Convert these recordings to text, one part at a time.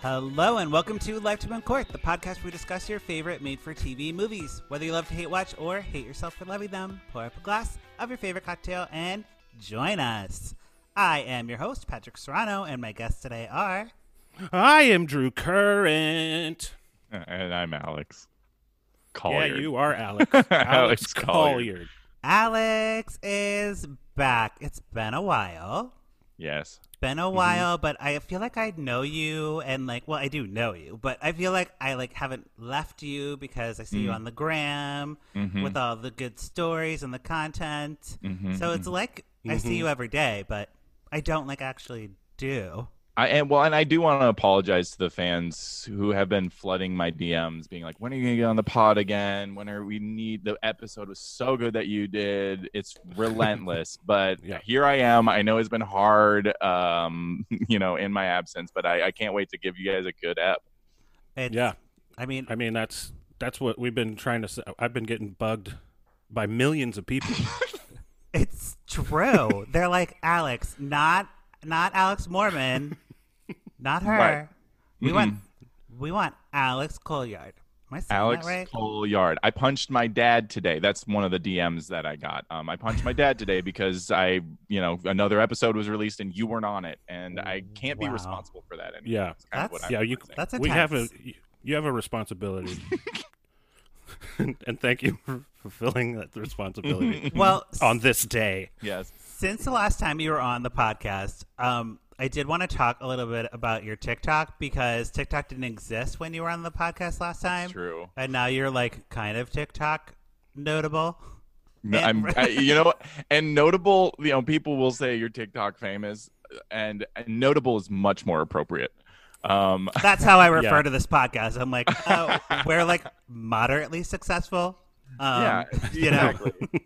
Hello and welcome to Lifetime in Court, the podcast where we discuss your favorite made-for-TV movies. Whether you love to hate watch or hate yourself for loving them, pour up a glass of your favorite cocktail and join us. I am your host, Patrick Serrano, and my guests today are... I am Drew Current. And I'm Alex Yeah, you are Alex. Alex, Alex Collier. Collier. Alex is back. It's been a while. Yes. Been a while, but I feel like I know you, and like, well, I do know you, but I feel like I like haven't left you because I see you on the gram Mhm. with all the good stories and the content. Mhm, So it's like I see you every day, but I don't like actually do. I and well, and I do want to apologize to the fans who have been flooding my DMs, being like, "When are you gonna get on the pod again? When are we need the episode was so good that you did? It's relentless." but Yeah. here I am. I know it's been hard, um, you know, in my absence, but I, I can't wait to give you guys a good ep. It's, Yeah, I mean, I mean that's that's what we've been trying to. say. I've been getting bugged by millions of people. it's true. They're like Alex, not not Alex Mormon, not her. Right. We want we want Alex Colliard. Am Alex that right? Colliard. I punched my dad today. That's one of the DMs that I got. Um, I punched my dad today because I, you know, another episode was released and you weren't on it, and I can't be responsible for that. Anymore. Yeah. That's kind of what That's- I'm yeah, you. saying. That's we have a you have a responsibility, and thank you for fulfilling that responsibility Well, on this day. yes. since the last time you were on the podcast, um, I did want to talk a little bit about your TikTok because TikTok didn't exist when you were on the podcast last time, It's true. and now you're like kind of TikTok notable. No, And- I'm, I, you know, and notable. You know, people will say you're TikTok famous, and, and notable is much more appropriate. Um, That's how I refer Yeah. to this podcast. I'm like, oh, we're like moderately successful. Um, yeah, you know, exactly.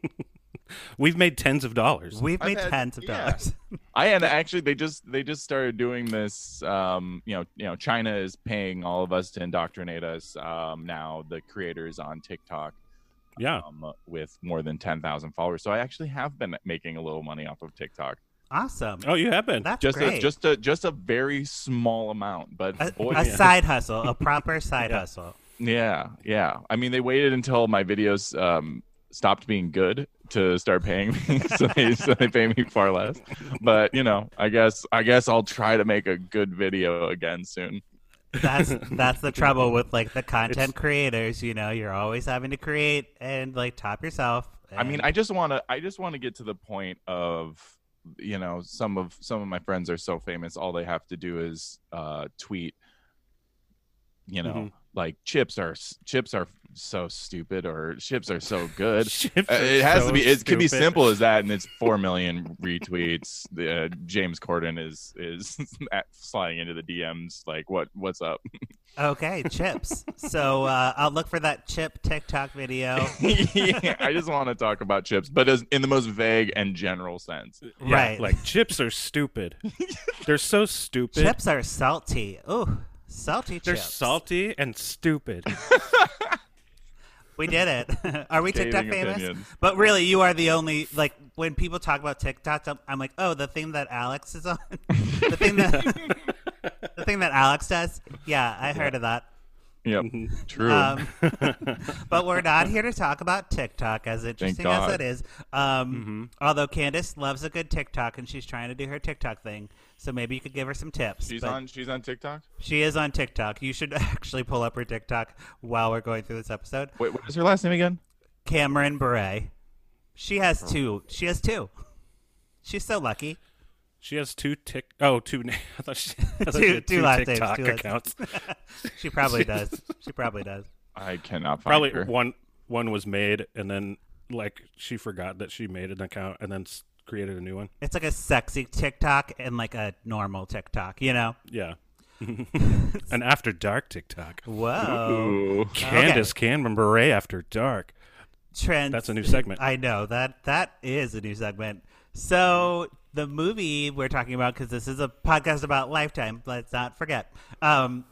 We've made tens of dollars. we've made had- tens of yeah. dollars. I and actually they just they just started doing this. Um, you know, you know, China is paying all of us to indoctrinate us. Um, now the creators on TikTok, yeah, um, with more than ten thousand followers. So I actually have been making a little money off of TikTok. Awesome. Oh, you have been. That's Just great. a, just a just a very small amount, but a, boy, a side hustle, a proper side Yeah. hustle. yeah, yeah. I mean, they waited until my videos um stopped being good to start paying me, so they so they pay me far less. But you know, I guess I guess I'll try to make a good video again soon. That's that's the trouble with like the content It's- creators. You know, you're always having to create and like top yourself. I mean, I just want to I just want to get to the point of you know, some of some of my friends are so famous all they have to do is uh tweet you know, Mhm. like chips are chips are so stupid or chips are so good. Chips Uh, it has so to be it could be simple as that and it's 4 million retweets. The uh, James Corden is is at, sliding into the DMs like what what's up? okay, chips. so uh, I'll look for that chip TikTok video. yeah, I just want to talk about chips, but as in the most vague and general sense. Yeah, Right. Like chips are stupid. They're so stupid. chips are salty. Ooh, salty They're chips. salty and stupid. We did it. are we TikTok famous? opinions. But really, you are the only like when people talk about TikTok, I'm, I'm like, oh, the thing that Alex is on, the thing that the thing that Alex does. Yeah, I heard of that. Yep. Mm-hmm. True. Um, but we're not here to talk about TikTok, as interesting as it is. Um, Although Candace loves a good TikTok, and she's trying to do her TikTok thing, so maybe you could give her some tips. she's on she's on TikTok. She is on TikTok. You should actually pull up her TikTok while we're going through this episode. Wait, what is her last name again? Cameron Bure. She has oh. two. She has two. She's so lucky. She has two tick. Oh, two. na- I thought she, I thought Two- she had two two last names, TikTok two accounts. She probably does. She probably does. I cannot find Probably her. one. One was made, and then like she forgot that she made an account, and then s- created a new one. It's like a sexy TikTok and like a normal TikTok, you know? Yeah. An after dark TikTok. Whoa. Ooh. Candace Cameron Bure after dark. Trends. That's a new segment. I know that that is a new segment. So the movie we're talking about, because this is a podcast about Lifetime, let's not forget. Um,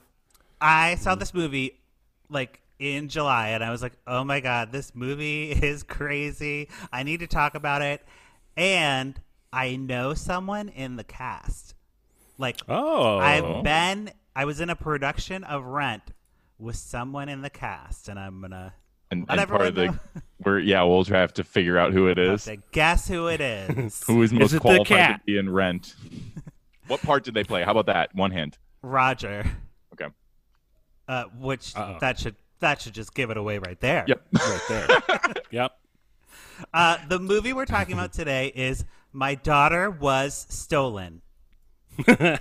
I saw this movie like in July, and I was like, "Oh my god, this movie is crazy! I need to talk about it." And I know someone in the cast. Like Oh, I've been I was in a production of Rent with someone in the cast, and I'm gonna And, Let and part of the everyone we're yeah, we'll try have to figure out who it have is. to guess who it is. Who is most it the qualified cat? to be in Rent? what part did they play? How about that? One hint. Roger. Okay. Uh, which Uh-oh. that should that should just give it away right there. Yep. right there. yep. Uh, the movie we're talking about today is My Daughter Was Stolen. That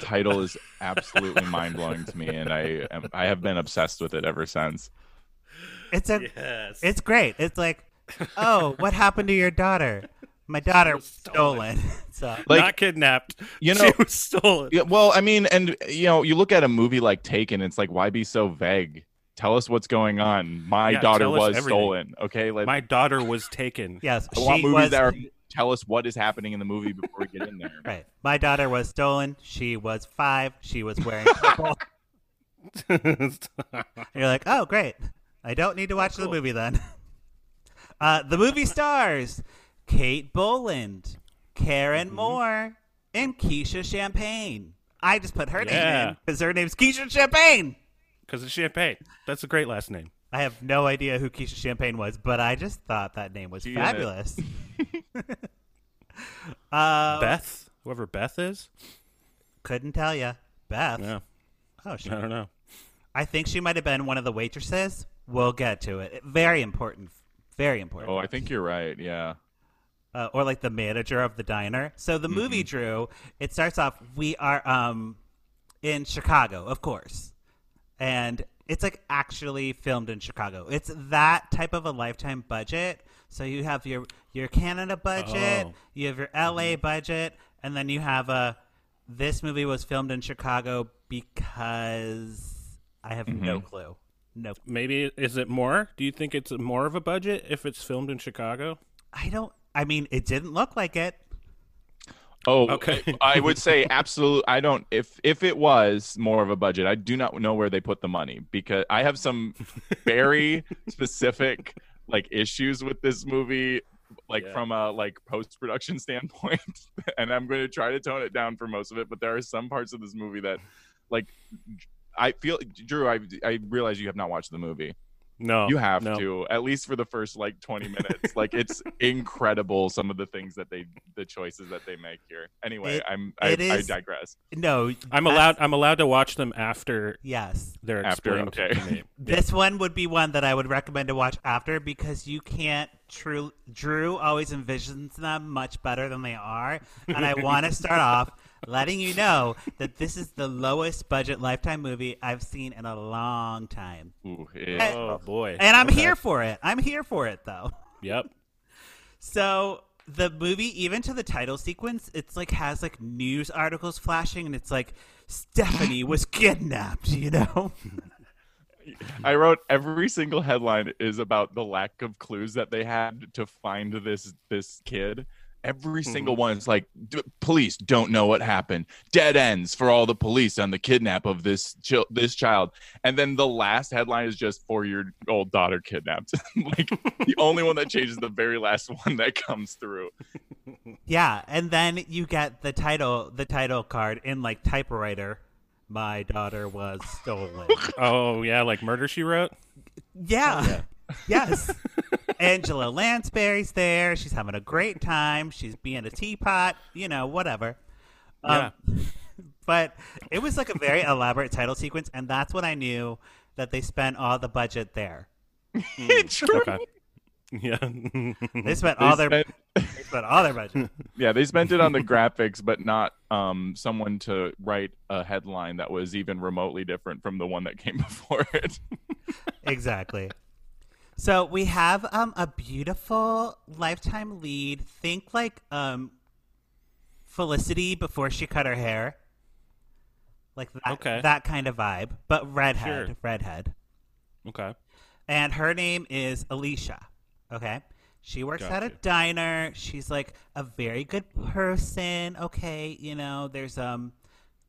title is absolutely mind blowing to me, and I am, I have been obsessed with it ever since. It's a Yes. it's great. It's like, oh, what happened to your daughter? My daughter was stolen. so Like- Not kidnapped. You she know- was stolen. Yeah, well, I mean, and you know, you look at a movie like Taken, it's like, why be so vague? Tell us what's going on. My Yeah, daughter was everything. stolen. Okay, like My daughter was taken. yes, I want she movies was that are tell us what is happening in the movie before we get in there. right. My daughter was stolen. She was five. She was wearing purple. You're like, oh, great. I don't need to watch the movie then. Uh, the movie stars Kate Boland, Karen Mm-hmm. Moore, and Keisha Champagne. I just put her name in because her name's Keisha Champagne. Because it's champagne. That's a great last name. I have no idea who Keisha Champagne was, but I just thought that name was She in it. fabulous. uh, Beth, whoever Beth is. couldn't tell you. Beth. Yeah, Oh, she, I don't know. I think she might have been one of the waitresses. We'll get to it. Very important. Very important. Oh, I think you're right. Yeah. uh, or like the manager of the diner. So the movie, Drew, it starts off. We are um in Chicago, of course, and it's like actually filmed in Chicago. It's that type of a lifetime budget. So you have your your Canada budget, Oh. you have your LA mm-hmm. budget, and then you have a. This movie was filmed in Chicago because I have no mm-hmm. clue. No, Maybe is it more? Do you think it's more of a budget if it's filmed in Chicago? I don't. I mean, it didn't look like it. Oh, Okay. I would say absolute. I don't. If if it was more of a budget, I do not know where they put the money because I have some very specific like issues with this movie, like Yeah. from a like post production standpoint, and I'm going to try to tone it down for most of it. But there are some parts of this movie that, like, I feel Drew. I I realize you have not watched the movie. No, You have no. to at least for the first like 20 minutes. like it's incredible some of the things that they the choices that they make here. Anyway, It- I'm I, it I digress. No, I'm allowed. I'm allowed to watch them after Yes. they're After, okay. to me. This one would be one that I would recommend to watch after because you can't. True, Drew always envisions them much better than they are, and I want to start off letting you know that this is the lowest budget Lifetime movie I've seen in a long time, Ooh, it- Hey. Oh boy! and I'm Okay. here for it. I'm here for it though. Yep. So the movie, even to the title sequence, it's like has like news articles flashing, and it's like Stephanie was kidnapped. You know. I wrote every single headline is about the lack of clues that they had to find this this kid. Every hmm. single one is like D- police don't know what happened. Dead ends for all the police on the kidnap of this chil- this child. And then the last headline is just four year old daughter kidnapped. like the only one that changes the very last one that comes through. Yeah, and then you get the title, the title card in like typewriter. My daughter was stolen. Oh yeah, like Murder She Wrote. yeah. Oh, yes. Angela Lansbury's there. She's having a great time. She's being a teapot. You know, whatever. Um, but it was like a very elaborate title sequence, and that's when I knew that they spent all the budget there. True. Okay. Yeah. They spent They all their spent- they spent all their budget. yeah, they spent it on the graphics, but not um, someone to write a headline that was even remotely different from the one that came before it. exactly. So we have um a beautiful lifetime lead. Think like um Felicity before she cut her hair. Like that Okay. that kind of vibe. But redhead. Sure. Redhead. okay. And her name is Alicia. Okay? She works at a diner. She's like a very good person. Okay, you know, there's um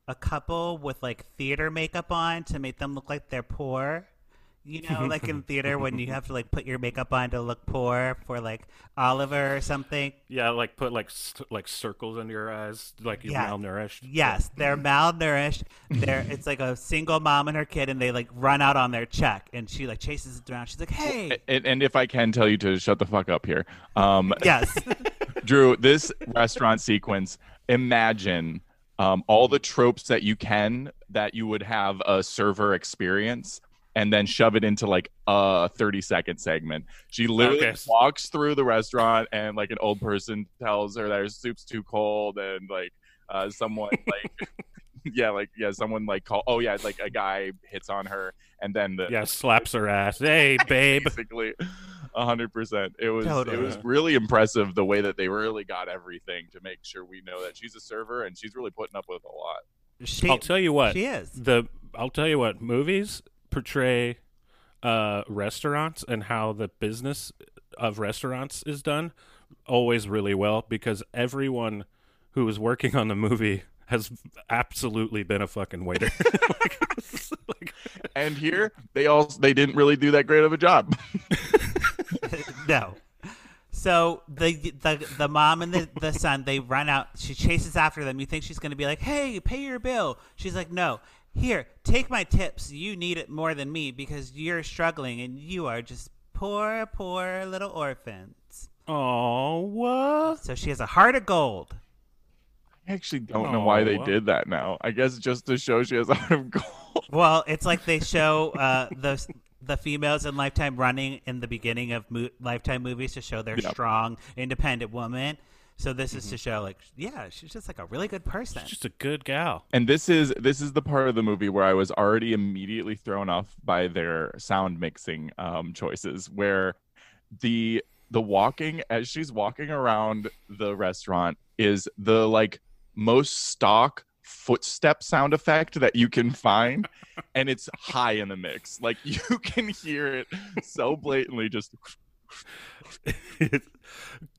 a couple with like theater makeup on to make them look like they're poor. You know, like in theater when you have to like put your makeup on to look poor for like Oliver or something. Yeah, like put like st- like circles under your eyes, like you're Yeah. malnourished. Yes, they're malnourished. They're it's like a single mom and her kid, and they like run out on their check, and she like chases it around. She's like, "Hey, And, and if I can tell you to shut the fuck up here, um, yes, Drew, this restaurant sequence, imagine um, all the tropes that you can that you would have a server experience and then shove it into like a 30 second segment. She literally Okay. walks through the restaurant and like an old person tells her that her soup's too cold and like uh, someone like yeah like yeah someone like call oh yeah like a guy hits on her and then the Yeah, slaps her ass. Hey, babe. basically a hundred percent it was it was really impressive the way that they really got everything to make sure we know that she's a server and she's really putting up with a lot she, I'll tell you what. she is." the I'll tell you what movies portray uh, restaurants and how the business of restaurants is done always really well because everyone who is working on the movie has absolutely been a fucking waiter. Like, like, and here they all they didn't really do that great of a job no. So the the the mom and the, the son they run out. She chases after them. You think she's going to be like, "Hey, pay your bill." She's like, "No, here, take my tips. You need it more than me because you're struggling and you are just poor, poor little orphans." oh, what? So she has a heart of gold. i actually don't know why they did that now i guess just to show she has a heart of gold Well, it's like they show uh, the the females in Lifetime running in the beginning of mo- Lifetime movies to show their Yep. strong, independent woman. So this is to show, like, yeah, she's just like a really good person. Just a good gal. and this is this is the part of the movie where I was already immediately thrown off by their sound mixing um, choices, where the the walking as she's walking around the restaurant is the like most stock footstep sound effect that you can find and it's high in the mix like you can hear it so blatantly just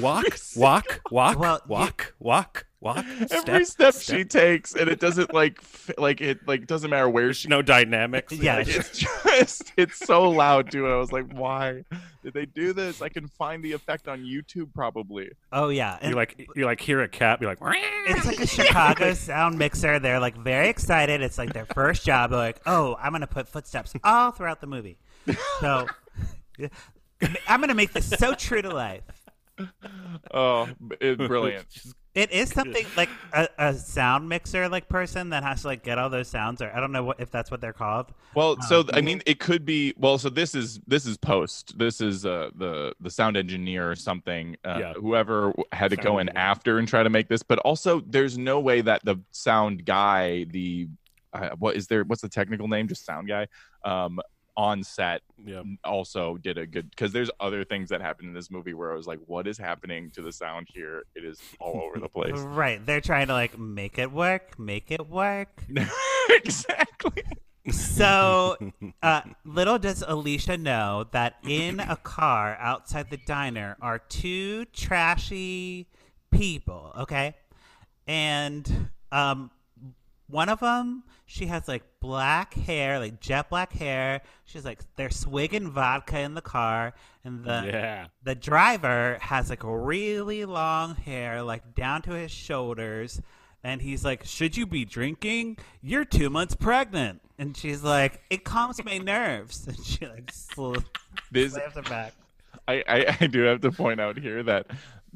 walk, walk, walk, Well, you- walk, walk, walk. every step, she takes and it doesn't like f- like it like doesn't matter where she no dynamics. Yeah, Like, it's just it's so loud too. And I was like, why did they do this? I can find the effect on YouTube probably. Oh yeah, you like you like hear a cat be like. it's like a Chicago sound mixer. They're like very excited. It's like their first job. They're like, oh, I'm gonna put footsteps all throughout the movie. So I'm gonna make this so true to life. Oh, it's brilliant. It is something like a, a sound mixer like person that has to like get all those sounds, or I don't know what if that's what they're called. Well, so Um, I mean, it could be. Well, so this is this is post. This is uh, the the sound engineer or something. Uh, Yeah. Whoever had to Sound go in engineer. after and try to make this. But also, there's no way that the sound guy, the uh, what is there? What's the technical name? Just sound guy. Um, on set Yeah. also did a good because there's other things that happened in this movie where I was like, what is happening to the sound here? It is all over the place. Right, they're trying to like make it work, make it work. exactly. So, uh, little does Alicia know that in a car outside the diner are two trashy people, okay? And um, one of them, she has like black hair, like jet black hair. She's like, they're swigging vodka in the car. And the, Yeah. the driver has like really long hair, like down to his shoulders. And he's like, Should you be drinking? You're two months pregnant. And she's like, It calms my nerves. And she like sl- This slams her back. I, I, I do have to point out here that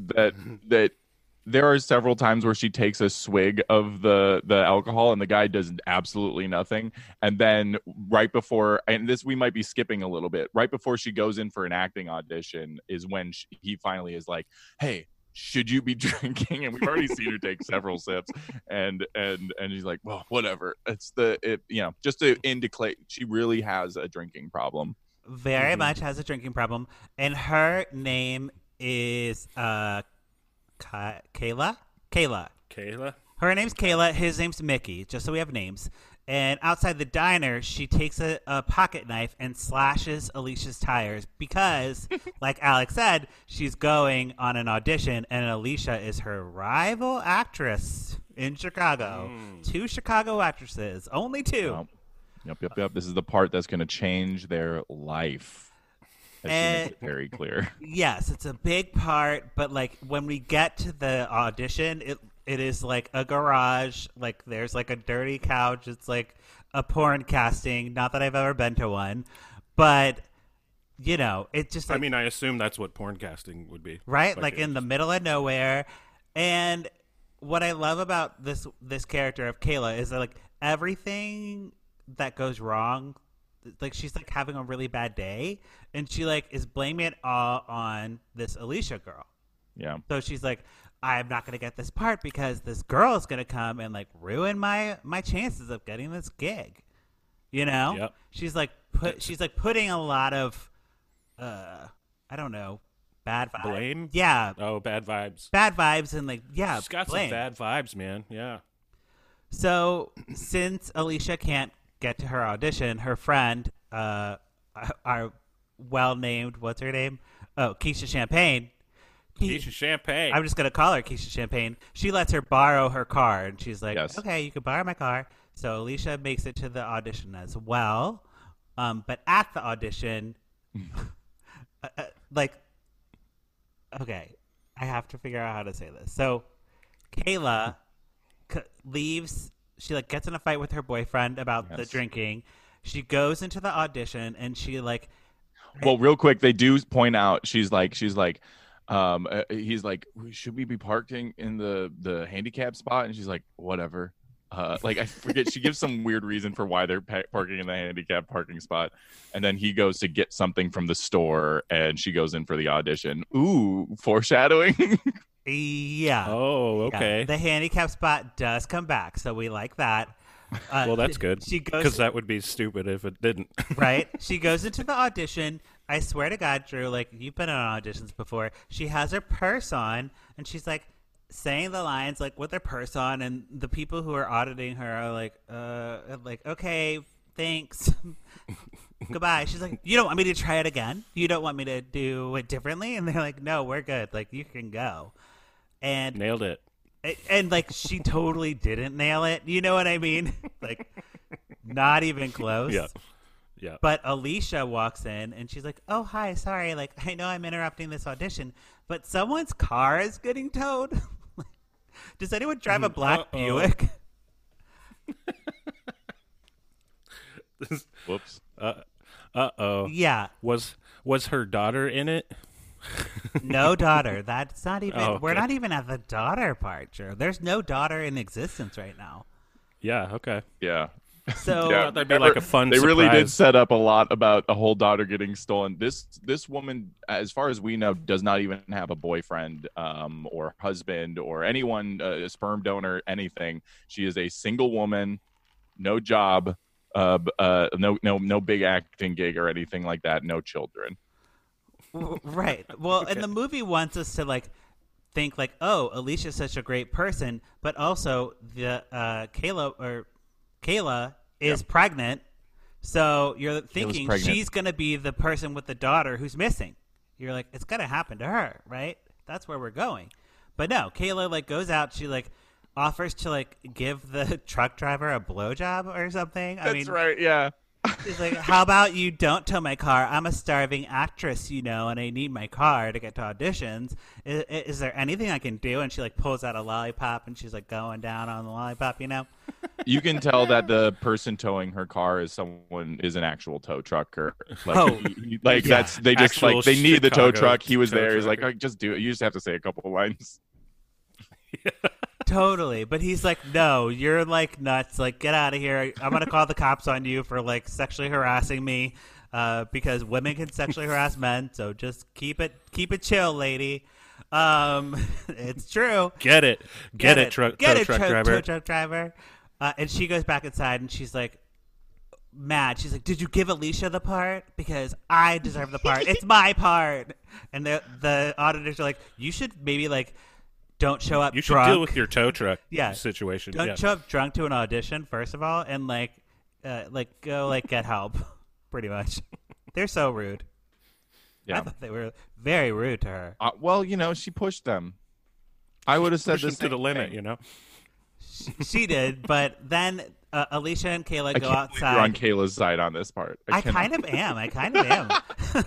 that that there are several times where she takes a swig of the the alcohol and the guy does absolutely nothing. And then right before and this we might be skipping a little bit right before she goes in for an acting audition is when she, he finally is like hey should you be drinking? And we've already seen her take several sips. And and and he's like well whatever. It's the it you know just to indicate she really has a drinking problem. Very Mhm. much has a drinking problem. And her name is uh, Ka- Kayla? Kayla. Kayla. Her name's Kayla. His name's Mickey, just so we have names. And outside the diner, she takes a, a pocket knife and slashes Alicia's tires because, like Alex said, she's going on an audition, and Alicia is her rival actress in Chicago. Hmm. Two Chicago actresses, only two. Well, Yep, yep, yep. This is the part that's going to change their life. She Eh, very clear. Yes, it's a big part, but like when we get to the audition, it it is like a garage. Like there's like a dirty couch. It's like a porn casting. Not that I've ever been to one, but you know, it just I mean, I assume that's what porn casting would be. right like, it in the middle of nowhere and what i love about this this character of kayla is that like everything that goes wrong like she's like having a really bad day and she like is blaming it all on this alicia girl Yeah. so she's like i'm not gonna get this part because this girl is gonna come and like ruin my my chances of getting this gig you know Yep. she's like put she's like putting a lot of uh i don't know bad vibes Blame? yeah Oh, bad vibes. bad vibes and like yeah She's got blame. some bad vibes, man. Yeah. so since alicia can't get to her audition her friend uh our well named what's her name oh keisha champagne Keisha Champagne. I'm just gonna call her Keisha Champagne. She lets her borrow her car, and she's like, Yes. "Okay, you can borrow my car." So Alicia makes it to the audition as well. Um, but at the audition, uh, uh, like, okay, I have to figure out how to say this. So Kayla c- leaves. She like gets in a fight with her boyfriend about the drinking. She goes into the audition, and she like Well, real quick, they do point out she's like she's like um uh, he's like should we be parking in the the handicap spot and she's like whatever. Uh, like I forget, she gives some weird reason for why they're pa- parking in the handicap parking spot, and then he goes to get something from the store, and she goes in for the audition. Ooh, foreshadowing. yeah. oh, Yeah, okay. the handicap spot does come back, so we like that. Uh, well, that's good. She goes because that would be stupid if it didn't. right. She goes into the audition. I swear to God, Drew, like you've been on auditions before. She has her purse on, and she's like saying the lines like with her purse on, and the people who are auditing her are like, uh, like okay, thanks. Goodbye. She's like, you don't want me to try it again? You don't want me to do it differently? And they're like, no, we're good. Like you can go. And Nailed it. and, and like she totally didn't nail it. You know what I mean? like not even close. Yeah. Yeah. But Alicia walks in and she's like, "Oh, hi, sorry. Like I know I'm interrupting this audition, but someone's car is getting towed." Does anyone drive a black Uh-oh. Buick? Whoops. Uh oh. Yeah, Was was her daughter in it? no daughter. That's not even. Oh, We're not even at the daughter part, Drew. There's no daughter in existence right now. Yeah. Okay. Yeah. So yeah, that'd be like a fun They really did set up a lot about a whole daughter getting stolen. This this woman, as far as we know, does not even have a boyfriend um, or husband or anyone, uh, a sperm donor, anything. She is a single woman, no job, uh, uh, no no no big acting gig or anything like that. No children. Right. Well, and the movie wants us to like think like, oh, Alicia's such a great person, but also the uh, Kayla or Kayla is pregnant, so you're thinking she's gonna be the person with the daughter who's missing. You're like, it's gonna happen to her, right? That's where we're going. But no, Kayla like goes out. She like offers to like give the truck driver a blowjob or something. I That's mean, right. Yeah. She's like, "How about you don't tow my car? I'm a starving actress, you know, and I need my car to get to auditions. Is, is there anything I can do?" And she like pulls out a lollipop and she's like going down on the lollipop, you know. You can tell that the person towing her car is someone is an actual tow trucker. Like, Oh, like yeah. that's they just Actual like they need the tow truck. He was tow there. He's like, oh, just do it. You just have to say a couple of lines. Totally, but he's like, "No, you're like nuts. Like, get out of here. I'm gonna call the cops on you for like sexually harassing me, uh, because women can sexually harass men. So just keep it, keep it chill, lady. Um, it's true. Get it. Get, it, truck Get tow it, truck tru- driver. tow truck driver. Uh, and she goes back inside and she's like, mad. She's like, "Did you give Alicia the part? Because I deserve the part. it's my part." And the the auditors are like, "You should maybe like don't show up You should drunk. deal with your tow truck Yeah. situation. don't yeah. show up drunk to an audition first of all, and like uh, like go like get help. Pretty much, they're so rude. I Yeah. thought they were very rude to her. Uh, well, you know, she pushed them. I would have said this to the limit, you know. she did, but then uh, Alicia and Kayla I go can't believe you're on. Kayla's side on this part. I cannot- kind of am. I kind of am.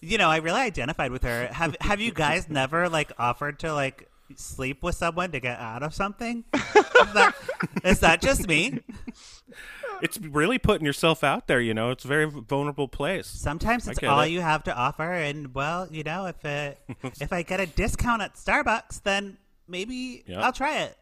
you know, I really identified with her. Have Have you guys never like offered to like sleep with someone to get out of something? is, that, is that just me? It's really putting yourself out there. You know, it's a very vulnerable place. Sometimes it's get all it. you have to offer, and well, you know, if it, if I get a discount at Starbucks, then maybe Yep. I'll try it.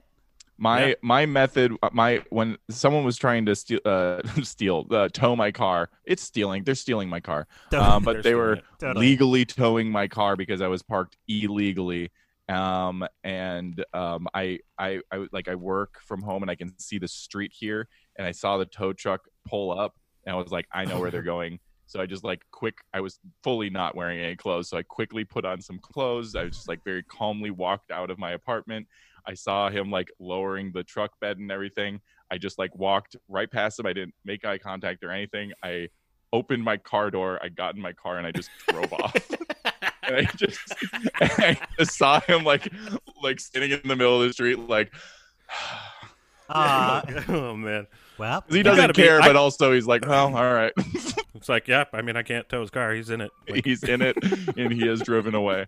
My Yeah. my method, uh, my when someone was trying to steal, uh, steal, uh, tow my car. It's stealing. They're stealing my car. Totally. Um, but They're they stealing were it. Totally. legally towing my car because I was parked illegally. Um, and um, I, I, I like I work from home and I can see the street here, and I saw the tow truck pull up, and I was like, I know where they're going. So I just like quick. I was fully not wearing any clothes, so I quickly put on some clothes. I was just like very calmly walked out of my apartment. I saw him like lowering the truck bed and everything. I just like walked right past him. I didn't make eye contact or anything. I opened my car door. I got in my car and I just drove off. And I just, I just saw him like like sitting in the middle of the street, like Uh, oh man, well, he doesn't be- care, I- but also he's like, well, all right, it's like, yep. I mean, I can't tow his car. He's in it. Like, he's in it and he has driven away.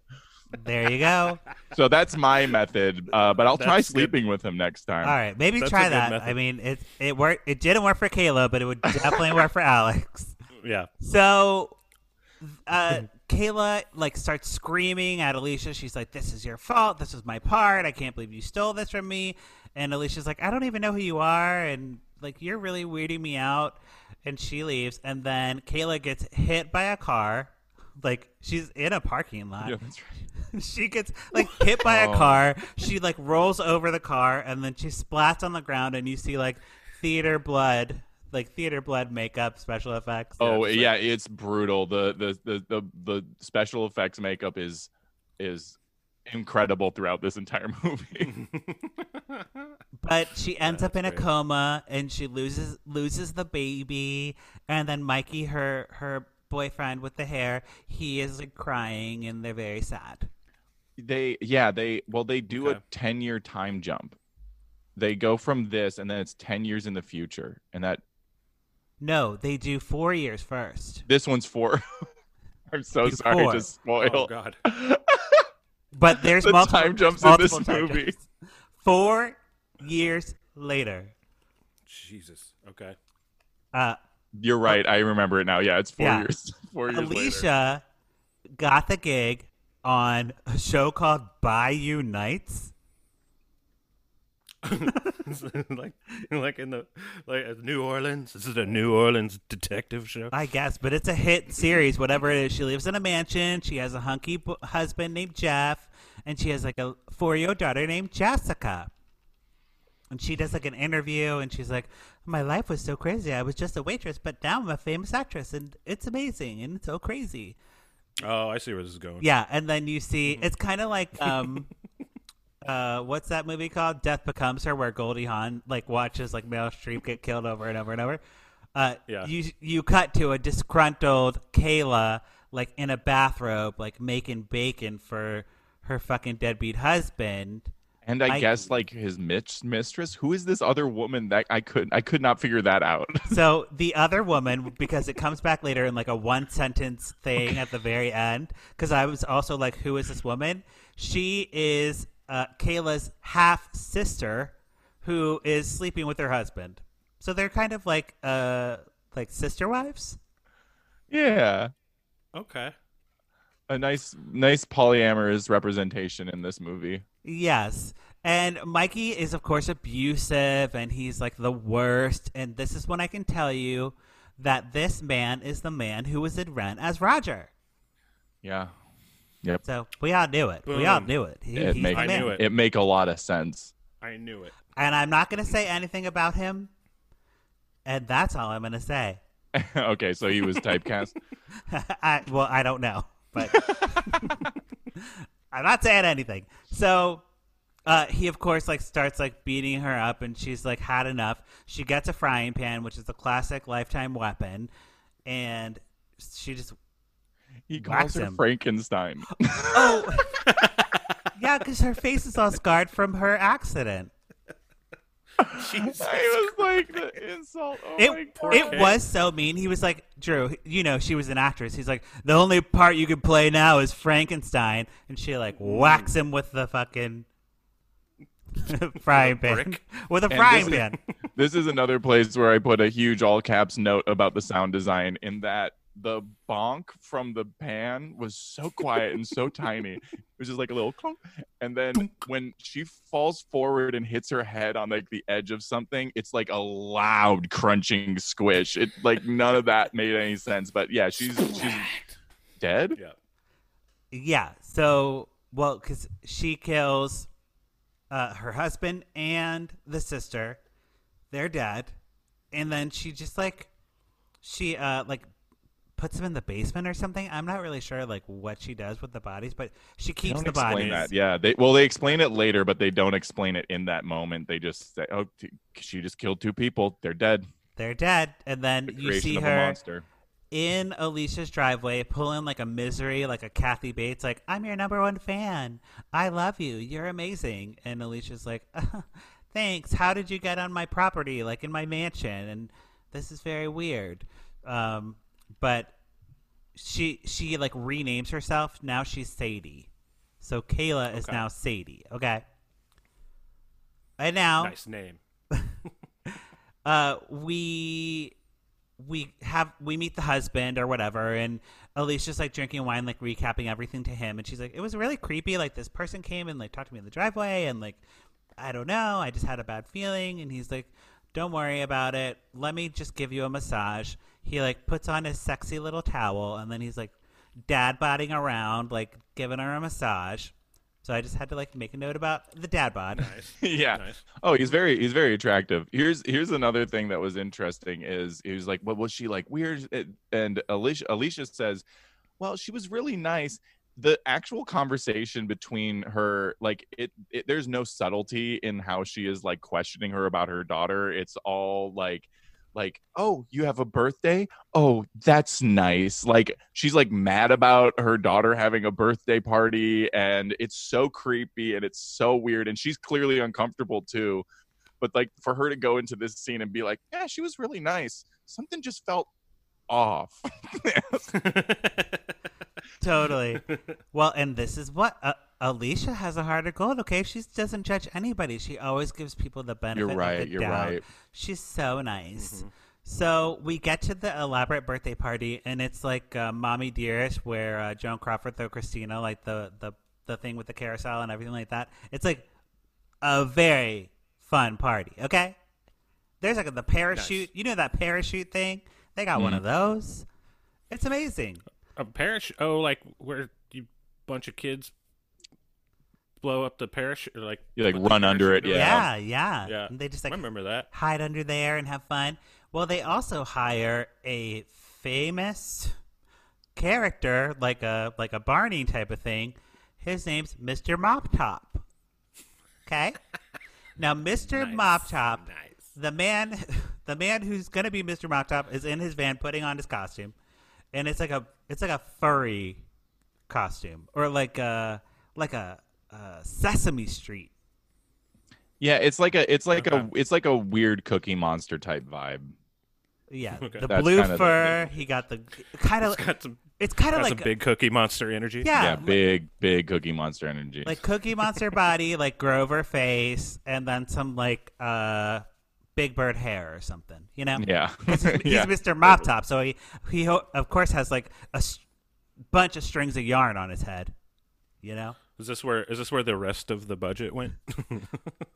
there you go. So that's my method. Uh, but I'll try That's good. sleeping with him next time. All right, maybe That's try that. method. I mean, it it worked. It didn't work for Kayla, but it would definitely work for Alex. yeah. So, uh, Kayla like starts screaming at Alicia. She's like, "This is your fault. This is my part. I can't believe you stole this from me." And Alicia's like, "I don't even know who you are, and like you're really weirding me out." And she leaves, and then Kayla gets hit by a car. Like she's in a parking lot. Yeah, that's right. she gets like hit by a Oh. car. She like rolls over the car and then she splats on the ground and you see like theater blood, like theater blood makeup special effects. Oh it's like- yeah, it's brutal. The, the the the the special effects makeup is is incredible throughout this entire movie. But she ends up in a coma and she loses loses the baby and then Mikey her her boyfriend with the hair, he is like crying and they're very sad. they yeah they well they do Okay. a 10 year time jump. They go from this and then it's 10 years in the future and that No, they do 4 years first. this one's four. I'm so sorry Before. to spoil. Oh God. But there's The multiple time jumps in this movie. jumps. 4 years later. Jesus. Okay. Uh You're right. I remember it now. Yeah, it's four Yeah. years. Four years later. Alicia got the gig on a show called Bayou Nights. like, like in the like New Orleans. This is a New Orleans detective show. I guess, but it's a hit series, whatever it is. She lives in a mansion. She has a hunky b- husband named Jeff, and she has like a four-year-old daughter named Jessica. And she does like an interview, and she's like, "My life was so crazy. I was just a waitress, but now I'm a famous actress, and it's amazing and it's so crazy." Oh, I see where this is going. Yeah, and then you see it's kind of like um, uh, what's that movie called? Death Becomes Her, where Goldie Hawn like watches like Meryl Streep get killed over and over and over. Uh, Yeah. You you cut to a disgruntled Kayla like in a bathrobe, like making bacon for her fucking deadbeat husband. And I, I- guess like his mitch mistress. Who is this other woman that I could I could not figure that out. So the other woman, because it comes back later in like a one sentence thing at the very end, because I was also like, who is this woman? She is uh, Kayla's half sister who is sleeping with her husband. So they're kind of like uh like sister wives. yeah, Okay. a nice nice polyamorous representation in this movie. Yes. And Mikey is, of course, abusive and he's like the worst. And this is when I can tell you that this man is the man who was in Rent as Roger. Yeah. Yep. So we all knew it. We all Boom. knew it. He, It he's make- I knew it. It make a lot of sense. I knew it. And I'm not going to say anything about him. And that's all I'm going to say. okay, so he was typecast. I, well, I don't know, but I'm not saying anything. So uh, he, of course, like starts like beating her up, and she's like had enough. She gets a frying pan, which is a classic Lifetime weapon, and she just He calls her him. Frankenstein. oh yeah, because her face is all scarred from her accident. Jesus I was like the insult. Oh my It god. it was so mean. He was like, Drew, you know, she was an actress. He's like, the only part you can play now is Frankenstein, and she like mm. whacks him with the fucking frying pan with a And frying this is- pan. This is another place where I put a huge all caps note about the sound design in that the bonk from the pan was so quiet and so tiny. It was just like a little clunk. And then when she falls forward and hits her head on like the edge of something, it's like a loud crunching squish. It like none of that made any sense. But yeah, she's she's dead. Yeah. Yeah. So, well, because she kills uh, her husband and the sister. They're dead. And then she just like, she uh like puts them in the basement or something. I'm not really sure like what she does with the bodies, but she keeps don't the explain bodies. that. Yeah, they well they explain it later, but they don't explain it in that moment. They just say, "Oh, t- she just killed two people. They're dead." They're dead. And then The you see her monster. in Alicia's driveway pulling like a misery, like a Kathy Bates, like, I'm your number one fan. I love you. You're amazing. And Alicia's like, thanks. How did you get on my property, like in my mansion? And this is very weird. Um, but she she like renames herself. Now she's Sadie. So Kayla is Okay. now Sadie. Okay. And now Nice name. uh, we we have we meet the husband or whatever, and Alicia's just like drinking wine, like recapping everything to him, and she's like, "It was really creepy. Like this person came and like talked to me in the driveway, and like I don't know, I just had a bad feeling." And he's like, "Don't worry about it. Let me just give you a massage." He like puts on his sexy little towel, and then he's like dad bodding around, like giving her a massage. So I just had to like make a note about the dad bod. Nice. yeah. Nice. Oh, he's very he's very attractive. Here's here's another thing that was interesting is he was like, "What was she like weird?" Eh, and Alicia Alicia says, "Well, she was really nice." The actual conversation between her, like it, it, there's no subtlety in how she is like questioning her about her daughter. It's all like, like, oh, you have a birthday? Oh, that's nice. Like she's like mad about her daughter having a birthday party, and it's so creepy and it's so weird, and she's clearly uncomfortable too. But like for her to go into this scene and be like, yeah, she was really nice. Something just felt off. totally. Well, and this is what uh, Alicia has a heart of gold. Okay, she doesn't judge anybody. She always gives people the benefit. You're of the you're doubt. right. She's so nice. So we get to the elaborate birthday party, and it's like uh, "Mommy Dearest," where uh, Joan Crawford throw Christina, like the the the thing with the carousel and everything like that. It's like a very fun party. Okay, there's like the parachute. You know that parachute thing? They got one of those. It's amazing. A parish? Oh, like where you bunch of kids blow up the parish or like You, like, run under it, Yeah, Yeah. yeah. Yeah. And they just I like remember that. hide under there and have fun. Well, they also hire a famous character, like a like a Barney type of thing. His name's Mr. Mop Top. Okay. now, Mr. Nice. Mop Top, Nice. the man, the man who's gonna be Mr. Mop Top, is in his van putting on his costume, and it's like a it's like a furry costume or like a like a, uh Sesame Street. yeah, it's like a it's like Okay. a it's like a weird Cookie Monster type vibe. Yeah, Okay. the That's blue kind of the fur. He got the kind of. Got some, It's kind of got like some big Cookie Monster energy. yeah, Yeah, li- big big Cookie Monster energy. like Cookie Monster body, like Grover face, and then some like uh Big Bird hair or something. You know, Yeah. he's, he's yeah. Mr. Mop Top, so he he ho- of course has like a s- bunch of strings of yarn on his head. You know, Is this where is this where the rest of the budget went?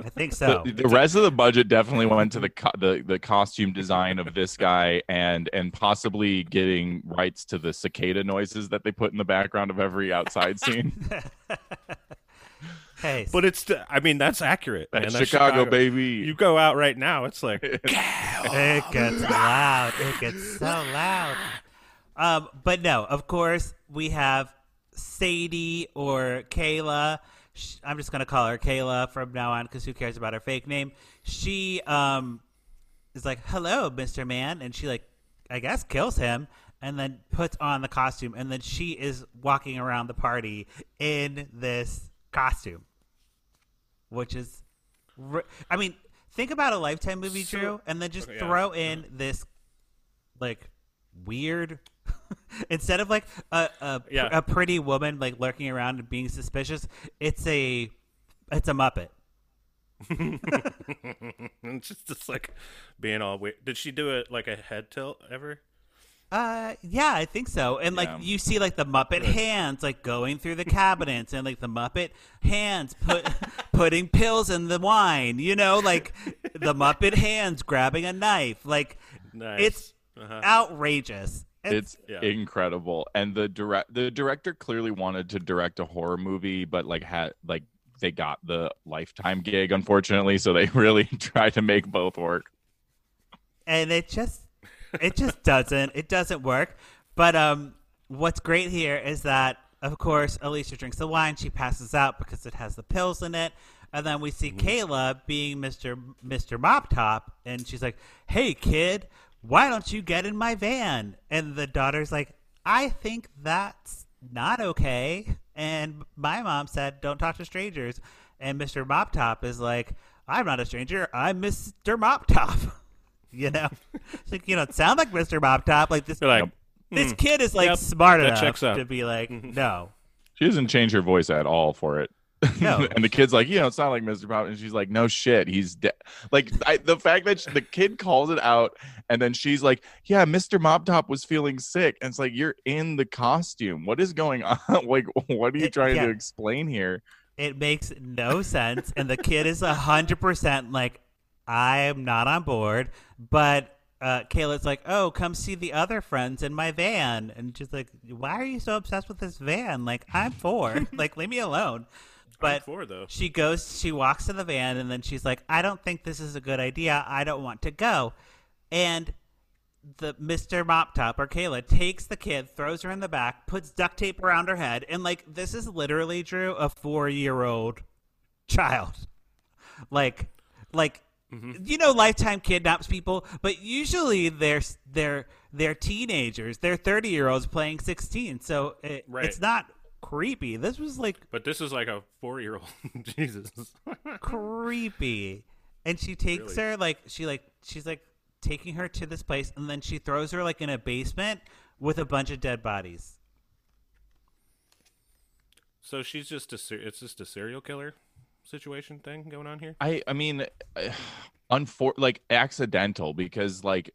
I think so. The, the rest of the budget definitely went to the, co- the the costume design of this guy and and possibly getting rights to the cicada noises that they put in the background of every outside scene. Hey, but it's I mean that's accurate. man. That's That's Chicago, baby. You go out right now, it's like it gets loud. It gets so loud. Um, but no, of course we have Sadie or Kayla. I'm just gonna call her Kayla from now on because who cares about her fake name? She um is like, "Hello, Mister Man," and she like, I guess, kills him. And then puts on the costume, and then she is walking around the party in this costume, which is, I mean, think about a lifetime movie, So- Drew, and then just Okay, yeah. throw in this like weird instead of like a a, Yeah. a pretty woman like lurking around and being suspicious, it's a it's a Muppet. it's just, just like being all weird. Did she do it like a head tilt ever? Uh, yeah, I think so. And like Yeah. you see, like the Muppet hands, like going through the cabinets, and like the Muppet hands put putting pills in the wine. You know, like the Muppet hands grabbing a knife. Like Nice. it's Uh-huh. outrageous. And- It's Yeah. incredible, and the direct the director clearly wanted to direct a horror movie, but like had like they got the lifetime gig, unfortunately, so they really tried to make both work. and it just it just doesn't it doesn't work but um what's great here is that of course alicia drinks the wine she passes out because it has the pills in it. And then we see mm-hmm. kayla being mr mr mop top and she's like hey kid why don't you get in my van? And the daughter's like i think that's not okay. And my mom said don't talk to strangers. And mr mop top is like i'm not a stranger i'm mr mop top. You know, it's like you know, it sound like Mr. Mop Top. Like this, like, this "Hmm, kid is like Yep, smart that enough checks out." to be like, no, She doesn't change her voice at all for it. No. and the kid's like, you know, it's not like Mr. Pop. And she's like, no shit, he's dead. Like I, the fact that sh- the kid calls it out, and then she's like, yeah, Mr. Mop Top was feeling sick, and it's like you're in the costume. What is going on? like, what are you It- trying yeah. to explain here? it makes no sense. And the kid is a hundred percent like, I am not on board. But uh, Kayla's like, oh, come see the other friends in my van, and she's like, why are you so obsessed with this van? Like, I'm four. like, leave me alone. I'm But four though. she goes she walks to the van and then she's like i don't think this is a good idea i don't want to go and the mr mop top or kayla takes the kid throws her in the back puts duct tape around her head and like this is literally drew a four year old child like like Mm-hmm. you know lifetime kidnaps people but usually they're they're they're teenagers they're 30 year olds playing 16 so it, Right. it's not creepy this was like But this is like a four-year-old. Jesus. creepy. And she takes Really? her like she like she's like taking her to this place and then she throws her like in a basement with a bunch of dead bodies. so she's just a it's just a serial killer situation thing going on here. I I mean, unfor- like accidental because like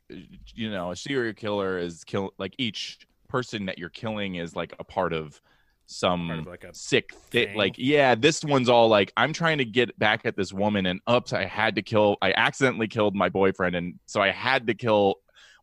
you know a serial killer is kill like each person that you're killing is like a part of some Part of, like, a sick thing. gang. like yeah this one's all like i'm trying to get back at this woman and ups i had to kill i accidentally killed my boyfriend and so i had to kill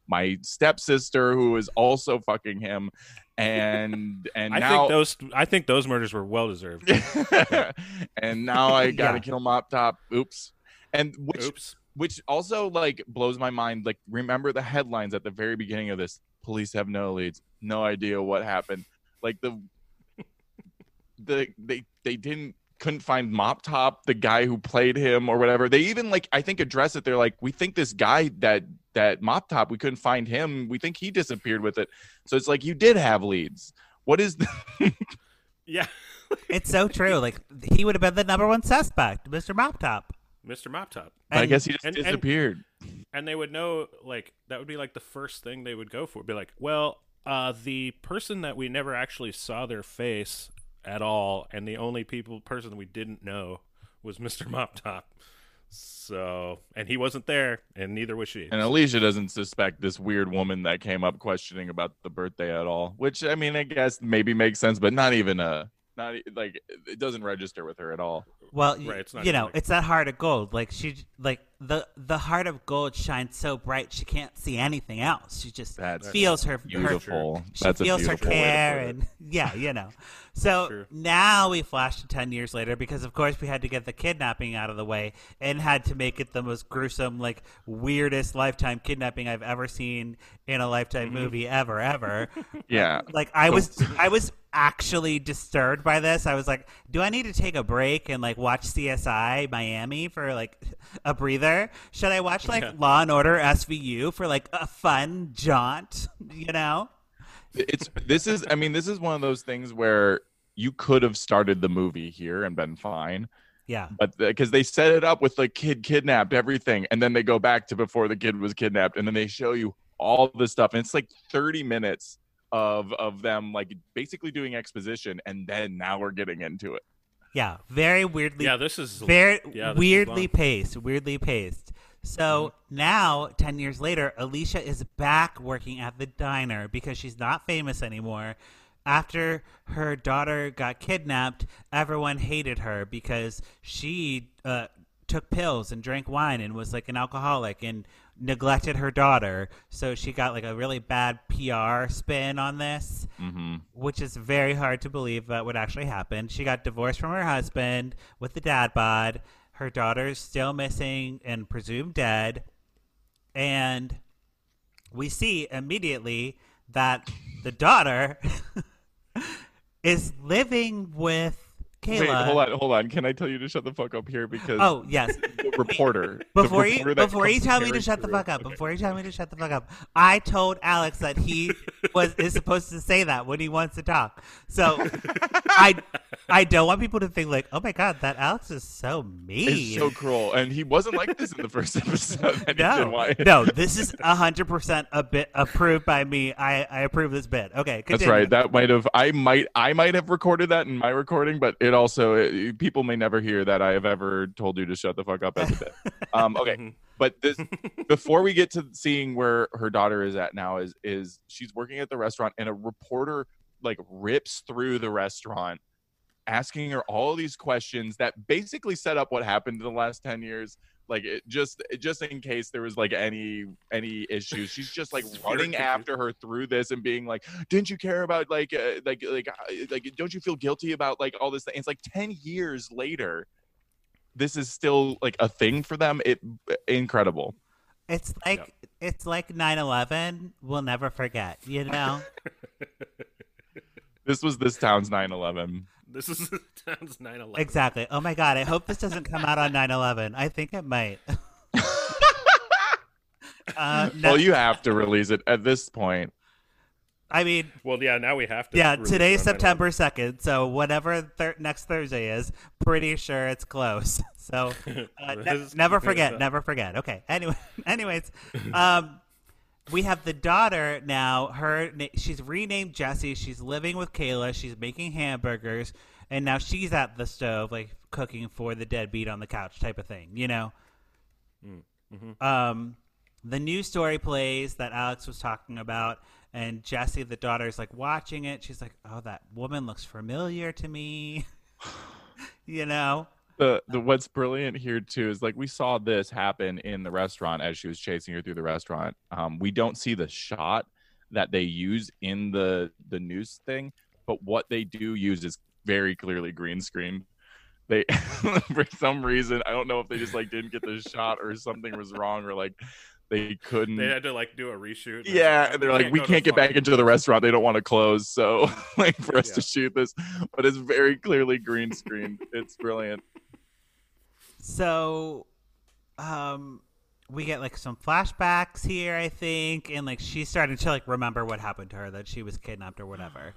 my stepsister who is also fucking him and and I now think those I think those murders were well deserved. and now I gotta Yeah. kill Mop Top. Oops. And which Oops. which also like blows my mind. Like remember the headlines at the very beginning of this. Police have no leads, no idea what happened. Like the the they they didn't couldn't find Mop Top, the guy who played him or whatever. They even like I think address it. They're like, we think this guy that that Mop Top, we couldn't find him. We think he disappeared with it. So it's like you did have leads. What is the Yeah. It's so true. Like he would have been the number one suspect, Mr. Mop Top. Mr. Mop Top. I And- guess he just and- and- disappeared. and they would know like that would be like the first thing they would go for be like well uh the person that we never actually saw their face at all and the only people person that we didn't know was mr mop top so and he wasn't there and neither was she. And Alicia doesn't suspect this weird woman that came up questioning about the birthday at all, which I mean, I guess maybe makes sense, but not even a not like it doesn't register with her at all. Well, Right, it's not you know, like- it's that heart of gold. Like she, like the the heart of gold shines so bright she can't see anything else. She just That's feels her her Beautiful. she That's a feels her beautiful way care and yeah, you know. So now we flash to ten years later because of course we had to get the kidnapping out of the way and had to make it the most gruesome, like weirdest lifetime kidnapping I've ever seen in a lifetime Mm-hmm. movie ever, ever. Yeah. Like I was I was actually disturbed by this. I was like, do I need to take a break and like watch CSI Miami for like a breather? Should I watch like Yeah. Law and Order SVU for like a fun jaunt, you know? It's this is I mean, this is one of those things where you could have started the movie here and been fine. Yeah. but because they set it up with the kid kidnapped everything and then they go back to before the kid was kidnapped and then they show you all this stuff and it's like 30 minutes of of them like basically doing exposition and then now we're getting into it Yeah. Very weirdly Yeah, this is very yeah, this weirdly long. paced, weirdly paced. So now, 10 years later, Alicia is back working at the diner because she's not famous anymore. After her daughter got kidnapped, everyone hated her because she uh, took pills and drank wine and was like an alcoholic and neglected her daughter. So she got like a really bad PR spin on this mm-hmm. which is very hard to believe that would actually happen. She got divorced from her husband with the dad bod. Her daughter's still missing and presumed dead. And we see immediately that the daughter is living with Kayla. wait hold on hold on can i tell you to shut the fuck up here because Oh, yes. the reporter Before you reporter before you tell me to shut the fuck up, Okay. before you tell me to shut the fuck up, I told Alex that he was is supposed to say that when he wants to talk. So I I don't want people to think like, oh my god, that Alex is so mean. it's so cruel and he wasn't like this in the first episode that he did. no, no, this is hundred percent a bit approved by me. I, I approve this bit. Okay, That's right. That might have I might I might have recorded that in my recording, but it also it, people may never hear that I have ever told you to shut the fuck up as a bit. Um, okay, but this before we get to seeing where her daughter is at now is is she's working at the restaurant and a reporter like rips through the restaurant asking her all these questions that basically set up what happened in the last 10 years like it just just in case there was like any any issues she's just like running after her through this and being like didn't you care about like uh, like like uh, like don't you feel guilty about like all this thing? it's like 10 years later this is still like a thing for them it incredible It's like it's like 9-11. We'll never forget. You know. this was this town's 9-11 This is town's 9/11. exactly. Oh my god. I hope this doesn't come out on 9-11. I think it might. uh, no- well you have to release it at this point I mean, Well, yeah, now we have to. yeah. Today's it on 9/11. September second, so whatever thir- next Thursday is, pretty sure it's close. So uh, ne- never forget, never forget. Okay. Anyway, anyways, um, we have the daughter now. Her she's renamed Jessie. She's living with Kayla. She's making hamburgers, and now she's at the stove, like cooking for the deadbeat on the couch, type of thing. You know. Um, the new story plays that Alex was talking about, and Jessie, the daughter, is like watching it. She's like, "Oh, that woman looks familiar to me." you know. The the what's brilliant here too is like we saw this happen in the restaurant as she was chasing her through the restaurant. Um, we don't see the shot that they use in the the news thing, but what they do use is very clearly green screen. They for some reason I don't know if they just like didn't get the shot or something was wrong or like they couldn't. They had to like do a reshoot. yeah, and they're like, we to can't get back into the restaurant. They don't want to close, so like for us Yeah. to shoot this, but it's very clearly green screen. it's brilliant. So, um, we get like some flashbacks here, I think, and like she's starting to like remember what happened to her, that she was kidnapped or whatever.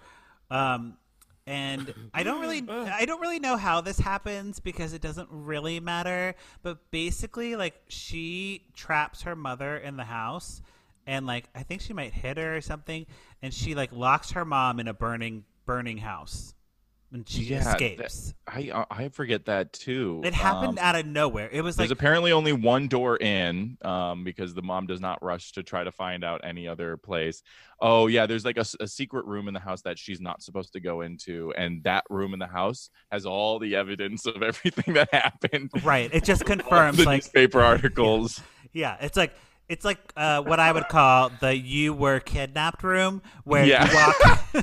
Um, and I don't really, I don't really know how this happens because it doesn't really matter. But basically, like she traps her mother in the house, and like I think she might hit her or something, and she like locks her mom in a burning, burning house, and she Yeah, that- I uh, I forget that too. It happened Um, out of nowhere. It was like there's like apparently only one door in, um, because the mom does not rush to try to find out any other place. Oh yeah, there's like a secret room in the house that she's not supposed to go into, and that room in the house has all the evidence of everything that happened. Right. It just confirms the like newspaper articles. yeah, it's like it's like uh, what I would call the you were kidnapped room where Yeah. you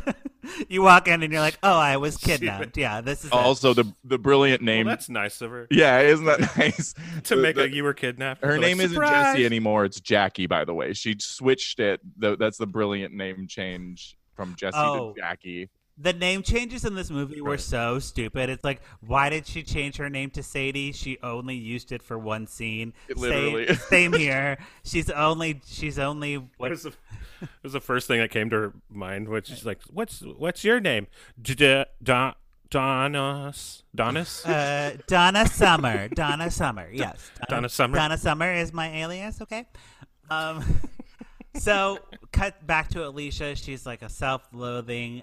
walk you walk in and you're like, "Oh, I was kidnapped." Yeah, this is it. Also, the the brilliant Well, name. that's nice of her yeah, isn't that nice? to The- make the- a you were kidnapped. Her name like, isn't "Surprise!" Jessie anymore. It's Jackie, by the way. She switched it. The, that's the brilliant name change from Jessie Oh. to Jackie. The name changes in this movie were Right. so stupid. It's like, why did she change her name to Sadie? She only used it for one scene. It Same- literally- Same, here. She's only she's only What was the, it was the first thing that came to her mind, which is like, "What's what's your name?" Da Donis. Donis. Uh, Donna Summer. Donna Summer. Yes. Donna Summer. Donna Summer is my alias. Okay. Um, so cut back to Alicia. She's like a self-loathing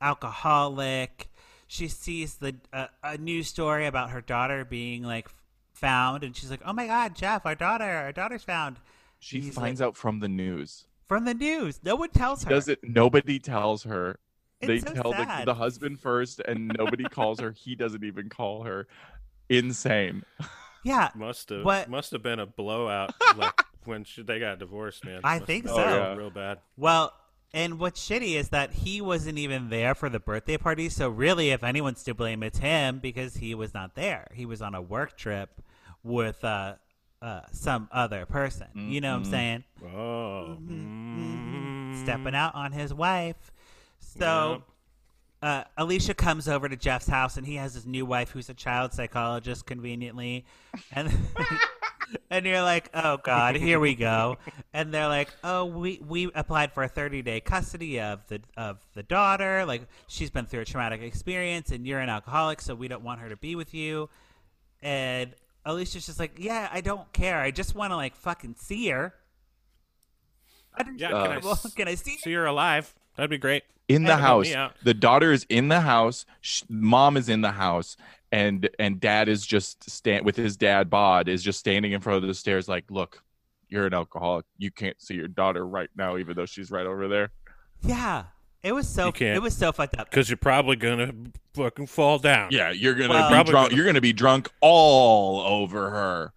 alcoholic. She sees the uh, a news story about her daughter being like found, and she's like, "Oh my God, Jeff, our daughter, our daughter's found." She He's finds like- out from the news. from the news. No one tells her. Does it? Nobody tells her. they It's so tell the, sad. the husband first, and nobody calls her. He doesn't even call her. Insane. Yeah, Must have What- must have been a blowout like when she, they got divorced, man. I Must think have so. been yeah. Real bad. Well, and what's shitty is that he wasn't even there for the birthday party. So really, if anyone's to blame, it's him because he was not there. He was on a work trip with uh, uh, some other person. You know what I'm Mhm. saying? Oh. mm. Stepping out on his wife. So. Uh, Alicia comes over to Jeff's house, and he has his new wife, who's a child psychologist, conveniently, and and you're like, oh god, here we go. And they're like, oh, we we applied for a 30 day custody of the of the daughter. Like she's been through a traumatic experience, and you're an alcoholic, so we don't want her to be with you. And Alicia's just like, yeah, I don't care. I just want to like fucking see her. I yeah, can I Well, s- can I see? See her alive. That'd be great. in the That'd house. me. The daughter is in the house. Sh- mom is in the house, and and dad is just stand with his dad bod is just standing in front of the stairs, like, look, you're an alcoholic. You can't see your daughter right now, even though she's right over there. Yeah, it was so it was so fucked up. Because you're probably gonna fucking fall down. Yeah, you're gonna Well- be Probably drunk. gonna- You're gonna be drunk all over her.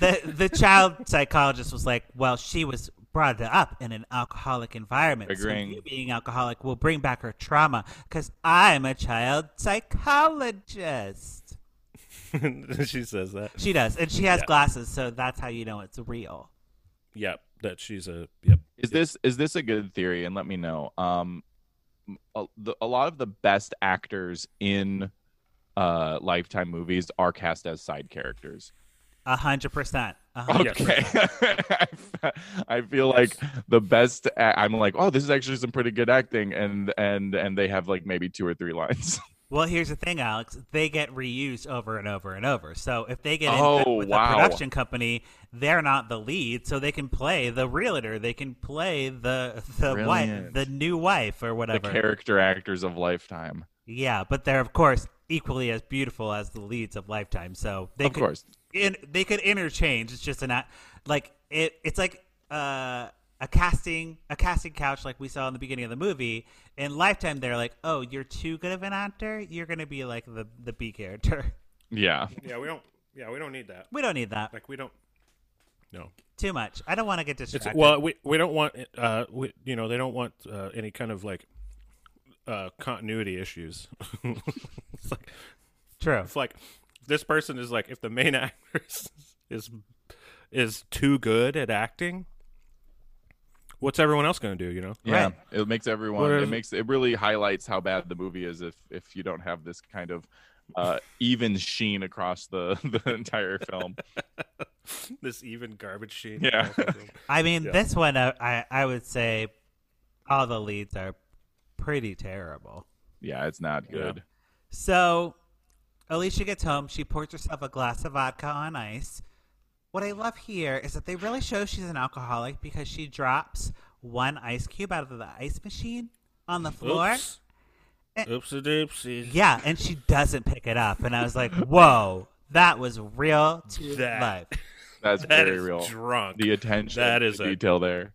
the the child psychologist was like, "Well, she was brought up in an alcoholic environment. Agreeing. So you being alcoholic will bring back her trauma because I'm a child psychologist." she says that. She does, and she has Yeah. glasses, so that's how you know it's real. Yep. That she's a. Yep. Is this is this a good theory? And let me know. Um, a, the, a lot of the best actors in uh Lifetime movies are cast as side characters. A hundred percent. A hundred- Yes. Okay, I feel like the best. I'm like, oh, this is actually some pretty good acting, and and and they have like maybe two or three lines. Well, here's the thing, Alex. They get reused over and over and over. So if they get in Oh, with wow. a production company, they're not the lead, so they can play the realtor. They can play the the wife, the new wife, or whatever. the character actors of Lifetime, Yeah, but they're of course equally as beautiful as the leads of Lifetime. So they of could, course. In, they could interchange. It's just an act- like it. It's like uh, a casting a casting couch like we saw in the beginning of the movie. In Lifetime, they're like, "Oh, you're too good of an actor. You're gonna be like the the B character." Yeah, Yeah, we don't. Yeah, we don't need that. We don't need that Like we don't. No. too much. I don't want to get It's distracted. well, we we don't want. Uh, we, you know, they don't want uh, any kind of like uh continuity issues. it's like True. it's like this person is like if the main actress is is too good at acting, what's everyone else going to do? You know? yeah. Right. It makes everyone. What It is- makes it really highlights how bad the movie is if if you don't have this kind of uh even sheen across the the entire film. this even garbage sheen. Yeah. I mean, Yeah. this one, uh, I I would say all the leads are pretty terrible. Yeah, it's not Yeah. good. So, Alicia gets home. She pours herself a glass of vodka on ice. What I love here is that they really show she's an alcoholic because she drops one ice cube out of the ice machine on the floor. Oops. Oopsie doopsie. Yeah, and she doesn't pick it up. And I was like, whoa, that was real to That- life. That's That very is real. drunk. The attention, That to a- detail there.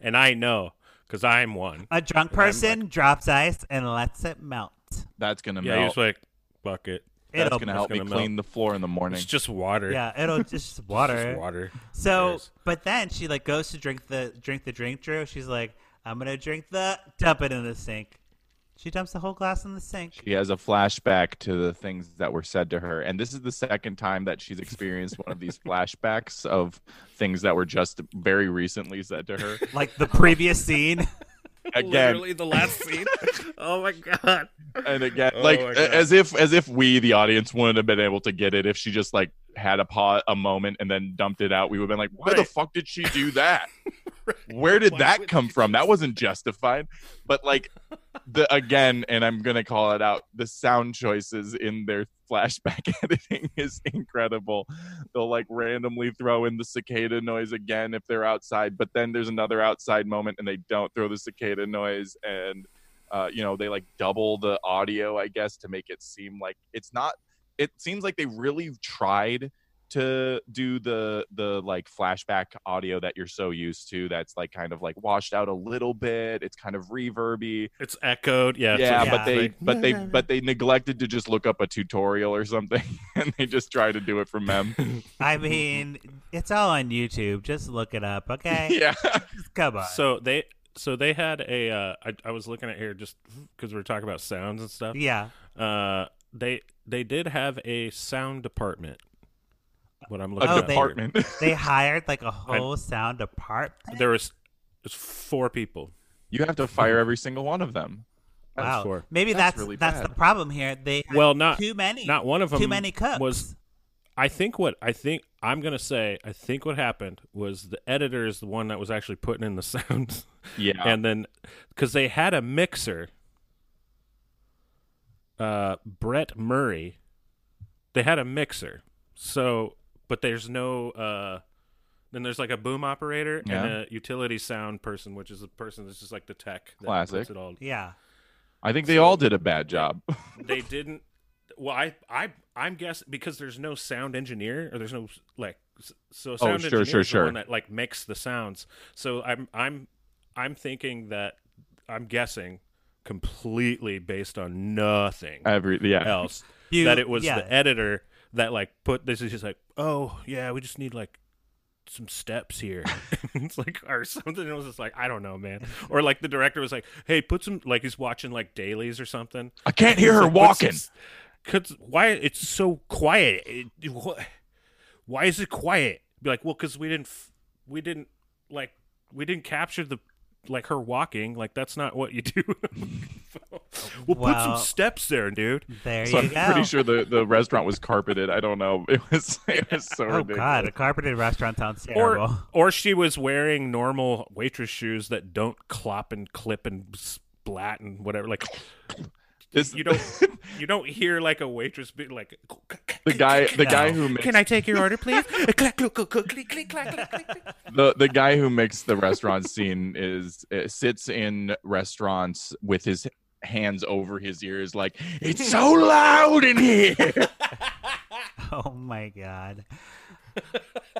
and I know because I'm one. A drunk And I'm person drops ice and lets it melt. That's gonna Yeah, melt. he's like bucket. That's It'll, gonna help me gonna melt. clean the floor in the morning. It's just water. yeah, it'll just water. Just water. So, but then she like goes to drink the drink the drink. Drew, she's like, "I'm gonna drink the dump it in the sink." She dumps the whole glass in the sink. She has a flashback to the things that were said to her, and this is the second time that she's experienced one of these flashbacks of things that were just very recently said to her. Like the previous scene. Again, Literally the last scene. oh my god. and again, Oh like as if as if we, the audience, wouldn't have been able to get it if she just like had a pause, a moment, and then dumped it out. We would have been like, "Why the fuck did she do that?" where did Why that come from? That wasn't justified. But like the again, and I'm gonna call it out. The sound choices in their flashback editing is incredible. They'll like randomly throw in the cicada noise again if they're outside, but then there's another outside moment and they don't throw the cicada noise and uh, you know they like double the audio, I guess, to make it seem like it's not. It seems like they really tried to do the the like flashback audio that you're so used to that's like kind of like washed out a little bit it's kind of reverby It's echoed. Yeah. yeah, it's but a- they like, but they but they neglected to just look up a tutorial or something and they just tried to do it from them I mean, it's all on YouTube. Just look it up, okay? yeah come on. So they so they had a. Uh, I, I was looking at here just because we are talking about sounds and stuff. yeah. Uh, they they did have a sound department. What I'm looking Oh, at they- department They hired like a whole sound department. There was there's four people. you have to fire every single one of them That's Wow. four. Maybe That's that's really that's the problem here. They had Well, not too many. not one of them. too many cooks. was. I think what I think I'm gonna say. I think what happened was the editor is the one that was actually putting in the sounds, yeah and then because they had a mixer. Uh, Brett Murray, they had a mixer. So, but there's no. Uh, then there's like a boom operator Yeah. and a utility sound person, which is the person that's just like the tech. That Classic. It all yeah. i think they all did a bad job they didn't well i i i'm guessing because there's no sound engineer or there's no like s- so sound Oh, sure, engineer sure, is the one that like makes the sounds so i'm i'm i'm thinking that i'm guessing completely based on nothing every yeah. else. You- that it was yeah. the editor that like put this is just like oh yeah we just need like some steps here. It's like or something. It was just like i don't know man. Or like the director was like hey put some like he's watching like dailies or something. I can't hear her like, walking. some- Cause why it's so quiet? It, wh- why is it quiet? Be like, well, because we didn't, f- we didn't like, we didn't capture the like her walking. Like that's not what you do. we'll put some steps there, dude. There so you i'm go. pretty sure the, the restaurant was carpeted i don't know it was it was so oh ridiculous god, a carpeted restaurant sounds terrible. Or, or she was wearing normal waitress shoes that don't clop and clip and splat and whatever. Like this, you don't you don't hear like a waitress like the guy the guy who makes, can I take your order please? The the guy who makes the restaurant scene is uh, sits in restaurants with his hands over his ears like it's so loud in here. Oh my god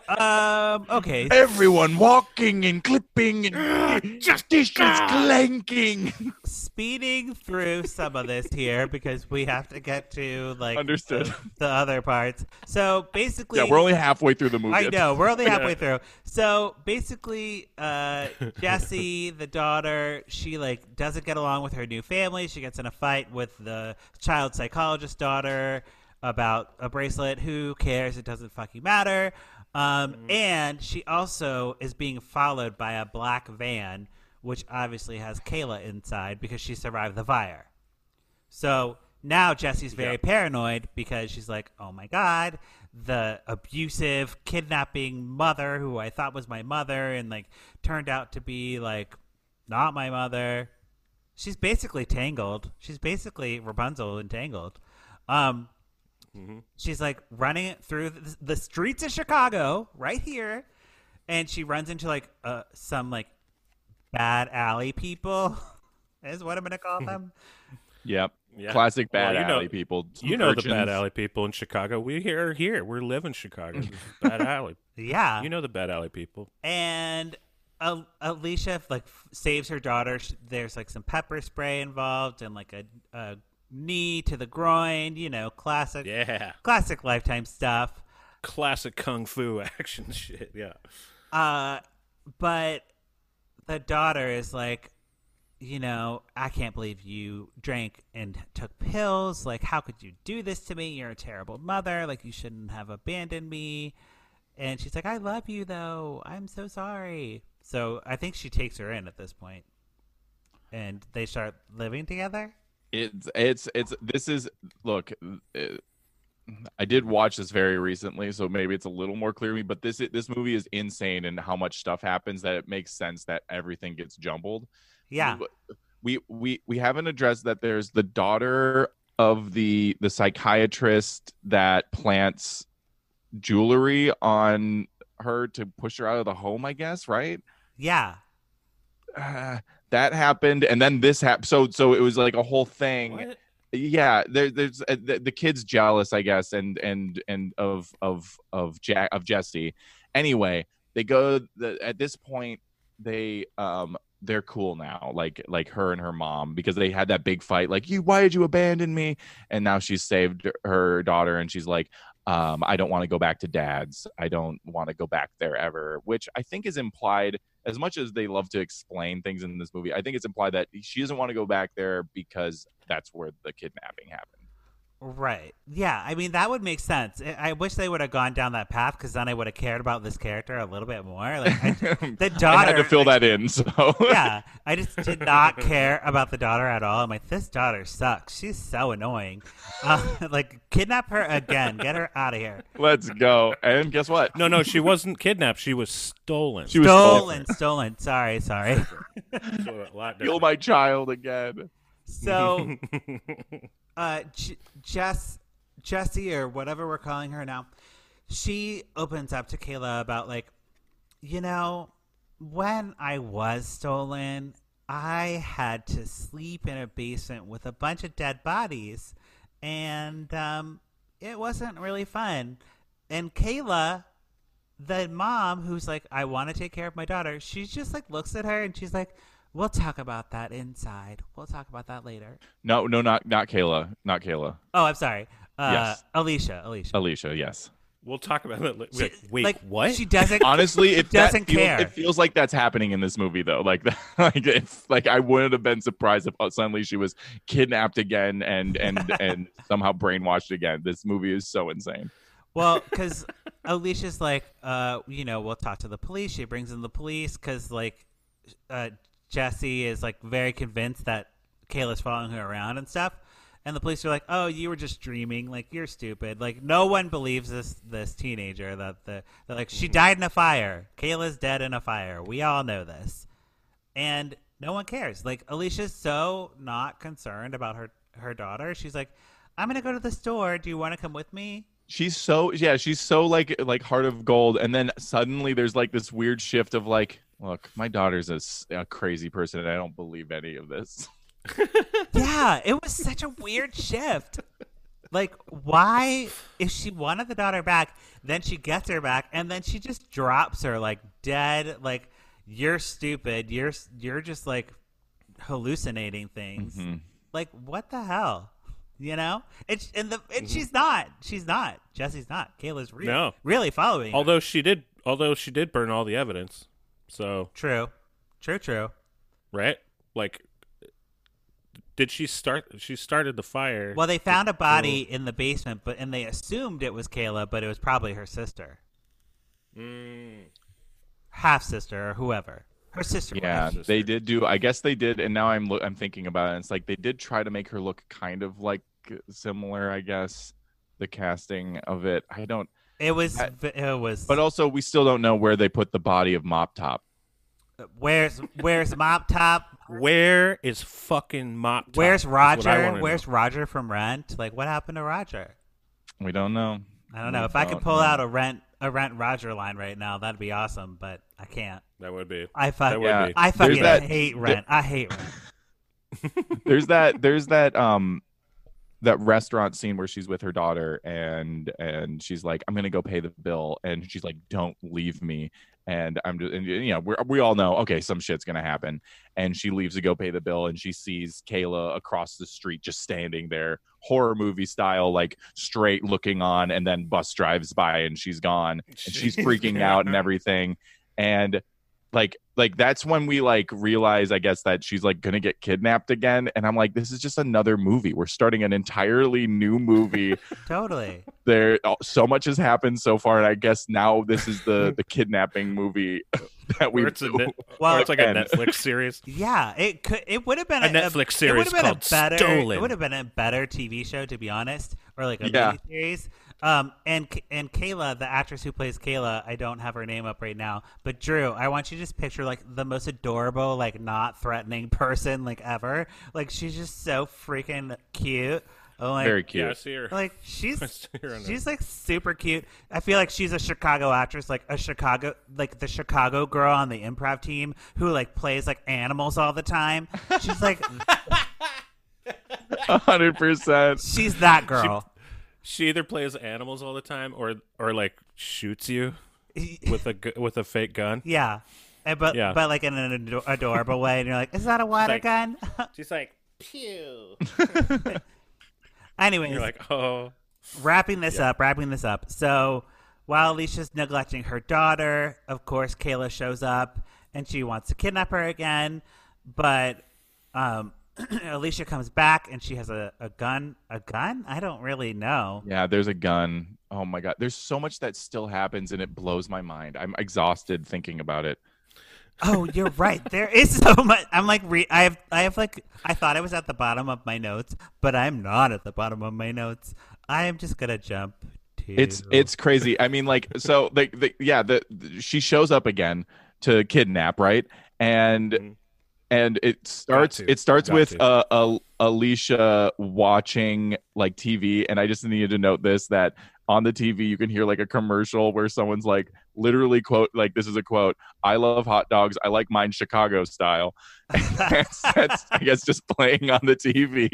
um. Okay. everyone walking and clipping and just dishes clanking Speeding through some of this here because we have to get to like Understood. the, the other parts. So basically, yeah we're only halfway through the movie I know we're only halfway through. So basically, uh, Jessie, the daughter, she like doesn't get along with her new family. She gets in a fight with the child psychologist daughter about a bracelet. Who cares? It doesn't fucking matter. Um, And she also is being followed by a black van, which obviously has Kayla inside because she survived the fire. So now Jessie's very paranoid because she's like, oh my God, the abusive, kidnapping mother who I thought was my mother and like turned out to be like not my mother. She's basically tangled. She's basically Rapunzel entangled. Um, She's like running it through the, the streets of Chicago right here. And she runs into like uh, some like bad alley people, is what I'm going to call them. yep Yeah. classic bad Well, you know- alley people You know the bad alley people in Chicago. We here here. We live in Chicago. Bad alley. Yeah. You know the bad alley people. and Al- Alicia like f- saves her daughter. Sh- There's like some pepper spray involved and like a, a knee to the groin. You know, classic, Yeah. classic Lifetime stuff. Classic kung fu action shit. Yeah. Uh, but the daughter is like, you know, I can't believe you drank and took pills. Like, how could you do this to me? You're a terrible mother. Like, you shouldn't have abandoned me. And she's like, I love you, though. I'm so sorry. So I think she takes her in at this point, and they start living together. It's it's it's this is look uh, I did watch this very recently, so maybe it's a little more clear to me. But this this movie is insane and how much stuff happens that it makes sense that everything gets jumbled. Yeah. we we we haven't addressed that there's the daughter of the the psychiatrist that plants jewelry on her to push her out of the home i guess right Yeah. uh, that happened and then this happened so so it was like a whole thing. What? yeah there, there's uh, the, the kid's jealous i guess and and and of of of jack of jessie. Anyway they go the, at this point they um they're cool now like like her and her mom because they had that big fight like you why did you abandon me? And now she's saved her daughter and she's like um i don't want to go back to dad's. I don't want to go back there ever which i think is implied as much as they love to explain things in this movie i think it's implied that she doesn't want to go back there because that's where the kidnapping happened Right. Yeah. I mean, that would make sense. I- I wish they would have gone down that path because then I would have cared about this character a little bit more. Like I, the daughter. I had to fill like, that in so yeah, I just did not care about the daughter at all. I'm like, this daughter sucks. She's so annoying. Uh, like, kidnap her again. Get her out of here. let's go and guess what No, no, she wasn't kidnapped. She was stolen. She was Stolen, stolen. Sorry, sorry. So a kill my child again So, uh, J- Jess, Jessie, or whatever we're calling her now, she opens up to Kayla about like, you know, when I was stolen, I had to sleep in a basement with a bunch of dead bodies, and um, it wasn't really fun. And Kayla, the mom, who's like, I want to take care of my daughter, she just like looks at her and she's like, We'll talk about that inside. We'll talk about that later. no no not not kayla not kayla Oh, I'm sorry. Uh, Yes. Alicia. Alicia. alicia yes We'll talk about it. Wait, She- wait like, what? She doesn't. honestly it Doesn't feels- care. it feels like that's happening in this movie though like like if like i wouldn't have been surprised if uh, suddenly she was kidnapped again and and and somehow brainwashed again this movie is so insane Well, because Alicia's like, uh, you know, we'll talk to the police. She brings in the police because, like, uh, Jessie is like very convinced that Kayla's following her around and stuff. And the police are like, "Oh, you were just dreaming. Like, you're stupid. Like, no one believes this this teenager that the that like she mm-hmm. died in a fire. Kayla's dead in a fire. We all know this, and no one cares. Like, Alicia's so not concerned about her her daughter. She's like, "I'm gonna go to the store. Do you want to come with me?" she's so yeah she's so like like heart of gold and then suddenly there's like this weird shift of like look my daughter's a crazy person and i don't believe any of this yeah, it was such a weird shift. Like, why, if she wanted the daughter back, then she gets her back, and then she just drops her like dead. Like, you're stupid. You're you're just like hallucinating things. Mm-hmm. Like, what the hell? You know? And, and the Mm-hmm. and she's not. She's not. Jessie's not. Kayla's re- No. really following. her. although she did, although she did burn all the evidence. So true, true, true. right, like, did she start? She started the fire. Well, they found a body in the basement, but and they assumed it was Kayla, but it was probably her sister. Mm, half sister or whoever. Her sister. yeah wife. sister. they did do i guess they did and now i'm lo- i'm thinking about it and it's like they did try to make her look kind of like similar i guess the casting of it i don't It was. It was. but also we still don't know where they put the body of mop top where's Where's Mop Top? where is fucking mop? Top? Where's That's what I Roger? Where's know. Roger from Rent? Like, what happened to Roger? we don't know I don't know. We If I could pull know. out a Rent a Rent Roger line right now, that'd be awesome. But I can't. That would be. I fuck. That would Yeah. be. I fucking that- hate Rent. I hate Rent. there's that there's that um that restaurant scene where she's with her daughter and and she's like i'm gonna go pay the bill and she's like don't leave me and i'm just and you know we we all know okay some shit's gonna happen and she leaves to go pay the bill and she sees kayla across the street just standing there horror movie style like straight looking on and then bus drives by and she's gone and she's freaking out and everything and like like that's when we like realize i guess that she's like gonna get kidnapped again and i'm like this is just another movie we're starting an entirely new movie totally. there uh, so much has happened so far and i guess now this is the the kidnapping movie that we Or it's a Well, it's like a. Netflix series. Yeah, it could. It would have been A Netflix It series would have been called a better. Stolen. It would have been a better TV show, to be honest. or like a Yeah. miniseries. Um, and and Kayla, the actress who plays Kayla, I don't have her name up right now, but Drew, I want you to just picture like the most adorable, like not threatening person like ever. Like she's just so freaking cute. I'm like, Very Yeah, I cute. see her. like she's see her she's like super cute. I feel like she's a Chicago actress, like a Chicago like the Chicago girl on the improv team who like plays like animals all the time. She's like A hundred percent. she's that girl. She either plays animals all the time or or like shoots you with a with a fake gun. yeah. And, but Yeah. but like in an ado- adorable way, and you're like, is that a water like- gun? She's like pew. Anyways, You're like, oh, wrapping this up, wrapping this up. So while Alicia's neglecting her daughter, of course, Kayla shows up and she wants to kidnap her again. But um, Alicia comes back and she has a, a gun. A gun? I don't really know. Yeah, there's a gun. Oh my god, there's so much that still happens, and it blows my mind. I'm exhausted thinking about it. Oh, you're right. There is so much. I'm like, re- I have, I have like, I thought I was at the bottom of my notes, but I'm not at the bottom of my notes. I am just gonna jump to. It's it's crazy. I mean, like, so the, the yeah, the, the she shows up again to kidnap, right? And Mhm. And it starts it starts Got with to. uh, uh Alicia watching like TV, and I just needed to note this that on the TV you can hear like a commercial where someone's like literally quote like this is a quote I love hot dogs. I like mine Chicago style. That's, that's I guess just playing on the TV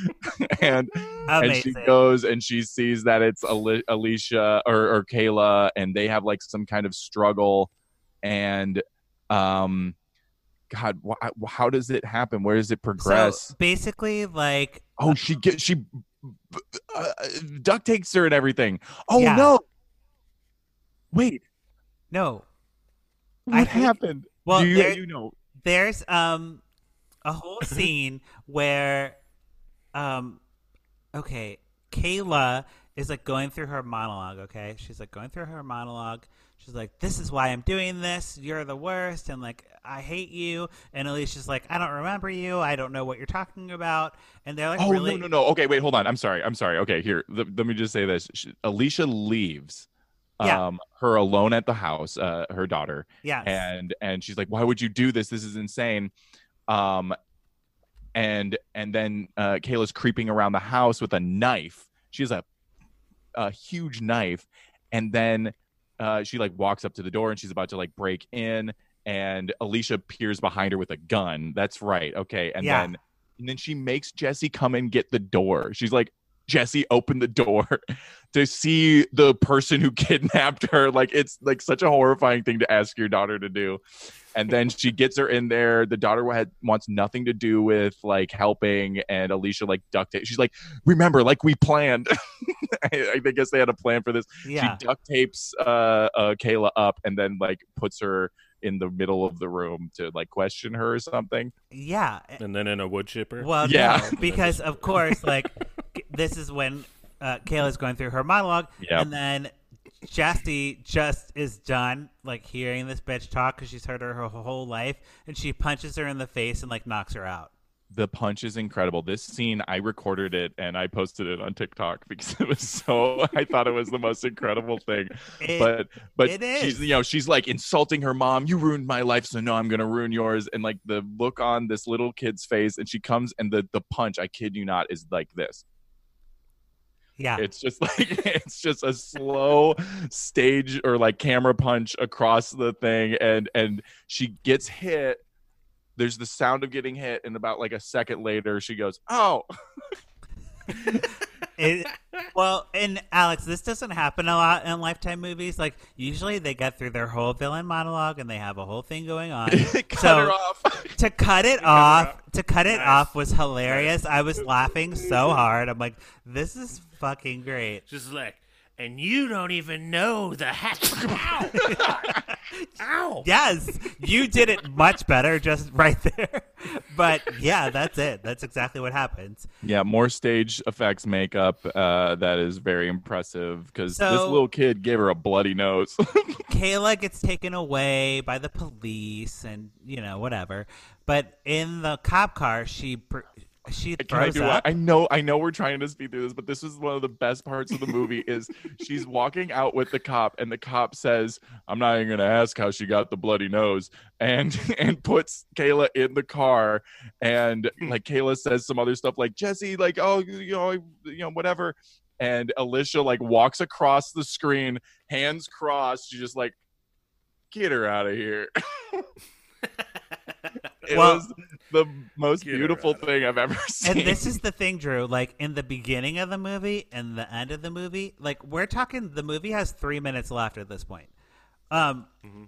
and and she goes and she sees that it's Ali- Alicia or, or Kayla, and they have like some kind of struggle. And, um, God, wh- how does it happen? Where does it progress? So basically, like, oh, she gets she uh, duct takes her and everything. Oh Yeah. no! Wait, no, what hate- happened? well, Do you, there- you know. there's um a whole scene where um okay kayla is like going through her monologue okay she's like going through her monologue she's like this is why i'm doing this you're the worst and like i hate you and alicia's like i don't remember you i don't know what you're talking about and they're like Oh really no no no! Okay, wait, hold on. I'm sorry. I'm sorry. Okay, here. Let, let me just say this. She, Alicia leaves. Yeah. Um, her alone at the house. Uh, her daughter. yeah and and she's like why would you do this this is insane um and and then uh kayla's creeping around the house with a knife she has a a huge knife and then uh she like walks up to the door and she's about to like break in and alicia peers behind her with a gun. That's right. Okay. And Yeah. then and then she makes jessie come and get the door. She's like jessie open the door to see the person who kidnapped her. Like it's like such a horrifying thing to ask your daughter to do. And then she gets her in there. The daughter had, wants nothing to do with like helping and alicia like duct tape she's like remember like we planned. I, I guess they had a plan for this. Yeah. she duct tapes uh, uh kayla up and then like puts her in the middle of the room to like question her or something. Yeah and then in a wood chipper. Well, Yeah. no, because of course, like this is when uh, Kayla's going through her monologue, Yep. and then Chastity just is done like hearing this bitch talk because she's heard her her whole life, and she punches her in the face and like knocks her out. the punch is incredible. This scene, I recorded it and I posted it on TikTok because it was so. I thought it was the most incredible thing. It- but but it she's you know she's like insulting her mom. You ruined my life, so no, I'm gonna ruin yours. And like the look on this little kid's face, and she comes and the the punch. I kid you not, is like this. Yeah, It's just like it's just a slow stage or like camera punch across the thing, and and she gets hit. There's the sound of getting hit, and about like a second later, she goes, "Oh." It- well, and Alex, this doesn't happen a lot in Lifetime movies. Like usually, they get through their whole villain monologue and they have a whole thing going on. Cut So- off. to cut it cut it off off. to cut it Nice. off was hilarious i was laughing so hard i'm like this is fucking great Just like, and you don't even know the hat. Ow! Ow! yes you did it much better just right there but yeah that's it that's exactly what happens Yeah, more stage effects makeup. Uh, that is very impressive because this little kid gave her a bloody nose. kayla gets taken away by the police and you know whatever but in the cop car she pr- she Can I do up. I know I know we're trying to speed through this, but this is one of the best parts of the movie is she's walking out with the cop and the cop says, I'm not even gonna ask how she got the bloody nose and and puts Kayla in the car and hmm. like Kayla says some other stuff like Jessie, like, oh you know, you know, whatever. And Alicia like walks across the screen, hands crossed, she's just like, get her out of here. it Well- was the most Get beautiful thing I've ever seen. and this is the thing, Drew. Like in the beginning of the movie and the end of the movie, like we're talking. The movie has three minutes left at this point. Um, Mm-hmm.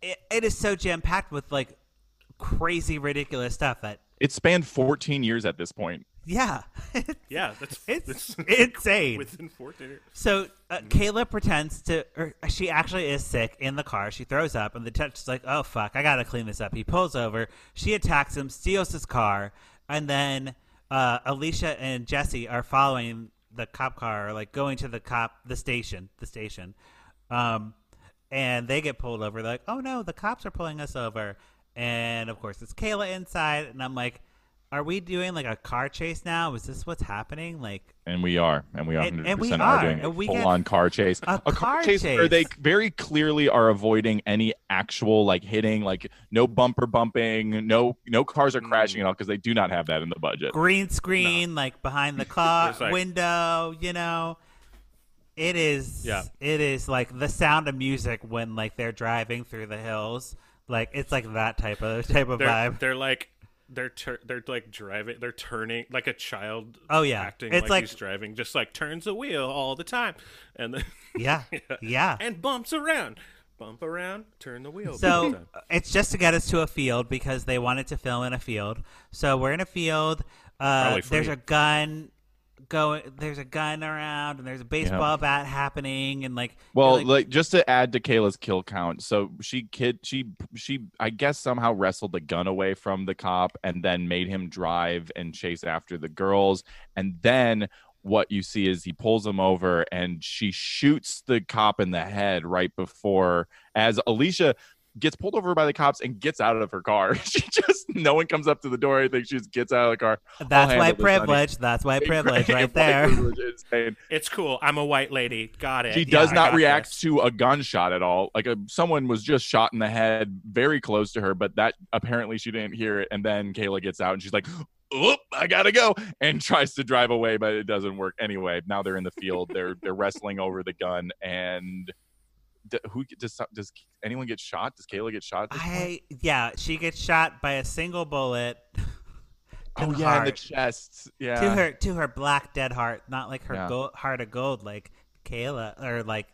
it, it is so jam packed with like crazy, ridiculous stuff that it spanned 14 years at this point. Yeah, Yeah, that's it's that's insane. within 14 years. So uh, Mm-hmm. Kayla pretends to, or she actually is sick in the car. She throws up, and the detective's like, "Oh fuck, I gotta clean this up." He pulls over. She attacks him, steals his car, and then uh, Alicia and Jessie are following the cop car, like going to the cop, the station, the station, um, and they get pulled over. They're like, "Oh no, the cops are pulling us over," and of course it's Kayla inside, and I'm like. Are we doing like a car chase now? Is this what's happening? Like, And we are, and we 100% And- and we are, are, doing a and we full-on car chase. a car chase, where they very clearly are avoiding any actual like hitting, like no bumper bumping, no no cars are crashing Mm. at all because they do not have that in the budget. green screen like behind the car like- window you know it is Yeah. it is like the sound of music when like they're driving through the hills like it's like that type of type of They're, vibe they're like they're tur- they're like driving they're turning like a child Oh, yeah. acting It's like, like- he's driving just like turns the wheel all the time. And then yeah. Yeah. And bumps around. Bump around turn the wheel so it's just to get us to a field because they wanted to film in a field. So we're in a field uh, there's a gun going there's a gun around and there's a baseball bat happening and like Well, like, like, just to add to Kayla's kill count, so she kid she she I guess somehow wrestled the gun away from the cop and then made him drive and chase after the girls, and then what you see is he pulls him over and she shoots the cop in the head right before as Alicia gets pulled over by the cops and gets out of her car. she just no one comes up to the door. I think she just gets out of the car. that's handle white privilege that's white privilege right White there privilege it's cool i'm a white lady got it She does I not react this. to a gunshot at all. Like a, someone was just shot in the head very close to her, but that apparently she didn't hear it. And then Kayla gets out and she's like, "Oop, I gotta go," and tries to drive away, but it doesn't work anyway. Now they're in the field. They're they're wrestling over the gun, and d- who does does anyone get shot? Does Kayla get shot? At point? I yeah, she gets shot by a single bullet. oh the yeah, in the chest. Yeah. to her to her black dead heart, not like her Yeah. gold, heart of gold like Kayla or like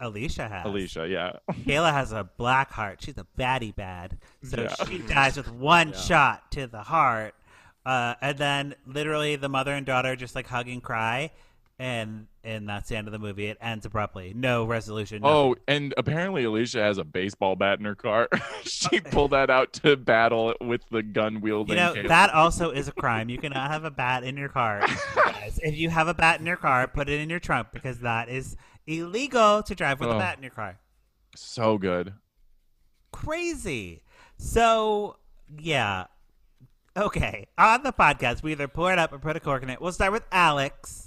Alicia has. Alicia, yeah. Kayla has a black heart. She's a baddie bad. So Yeah. she dies with one shot to the heart. Uh, and then literally the mother and daughter just like hug and cry and and that's the end of the movie. It ends abruptly. No resolution. nothing. Oh, and apparently Alicia has a baseball bat in her car. she pulled that out to battle with the gun wielding. You know, that also is a crime. You cannot have a bat in your car. guys. If you have a bat in your car, put it in your trunk because that is illegal to drive with a Oh. bat in your car. so good. Crazy. So, yeah. Okay. On the podcast, we either pour it up or put a cork in it. We'll start with Alex.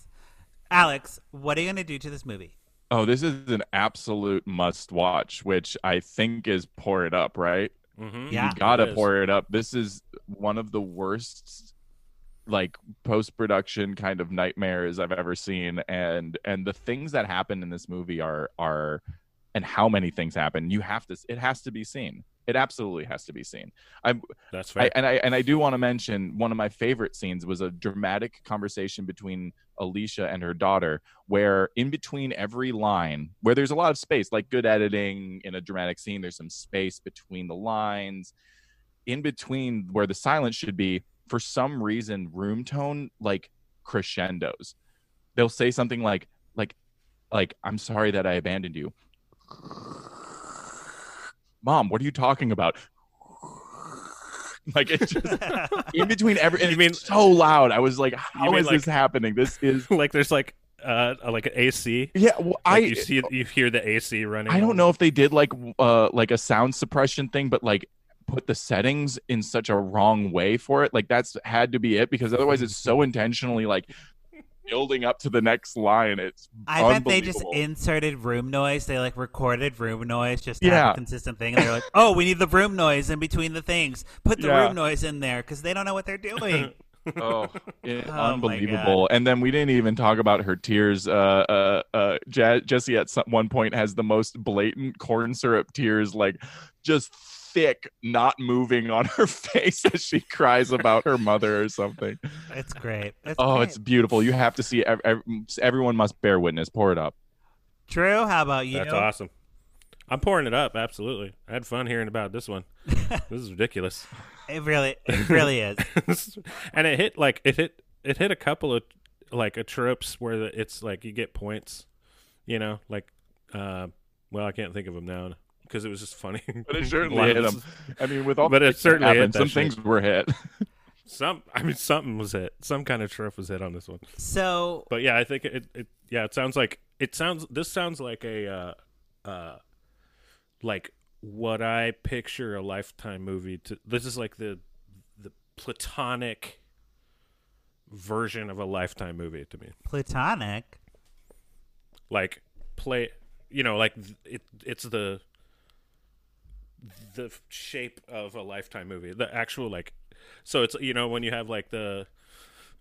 Alex, what are you going to do to this movie? Oh, this is an absolute must watch, which I think is pour it up, right? Mhm. Yeah. you gotta It is. pour it up. This is one of the worst like post production kind of nightmares I've ever seen. And and the things that happen in this movie are are and how many things happen. You have to it has to be seen. It absolutely has to be seen. I'm That's I, fair. and I and I do want to mention one of my favorite scenes was a dramatic conversation between Alicia and her daughter, where in between every line, where there's a lot of space, like good editing in a dramatic scene, there's some space between the lines. In between where the silence should be, for some reason, room tone like crescendos. They'll say something like like like I'm sorry that I abandoned you. Mom, what are you talking about? Like it's just in between every and You you mean- mean so loud. I was like, how is like- this happening? This is like there's like uh like an AC. yeah. Well, Like I you see you hear the AC running. I don't know if they did like uh like a sound suppression thing, but like put the settings in such a wrong way for it. Like that's had to be it because otherwise it's so intentionally like building up to the next line. It's I bet they just inserted room noise. They like recorded room noise just to have Yeah. a consistent thing. And they're like, "Oh, we need the room noise in between the things. Put the Yeah. room noise in there because they don't know what they're doing." Oh, it- Oh unbelievable! And then we didn't even talk about her tears. Uh, uh, uh, Je- Jessie at some, one point has the most blatant corn syrup tears, like just thick, not moving on her face as she cries about her mother or something. it's great. It's Oh, great. it's beautiful. You have to see. Ev- ev- everyone must bear witness. Pour it up. Drew. How about you? That's awesome. I'm pouring it up. Absolutely. I had fun hearing about this one. this is ridiculous. It really, it really is. and it hit like it hit it hit a couple of like a tropes where it's like you get points, you know, like uh, well I can't think of them now because it was just funny. But it certainly hit this- them. I mean, with all But the it certainly hit happened, that some shit. things were hit. Some I mean something was hit. Some kind of trope was hit on this one. So But yeah, I think it, it yeah, it sounds like it sounds this sounds like a uh uh like what I picture a lifetime movie to this is like the the platonic version of a lifetime movie to me. platonic. Like play you know, like it it's the the shape of a lifetime movie. The actual like so it's you know when you have like the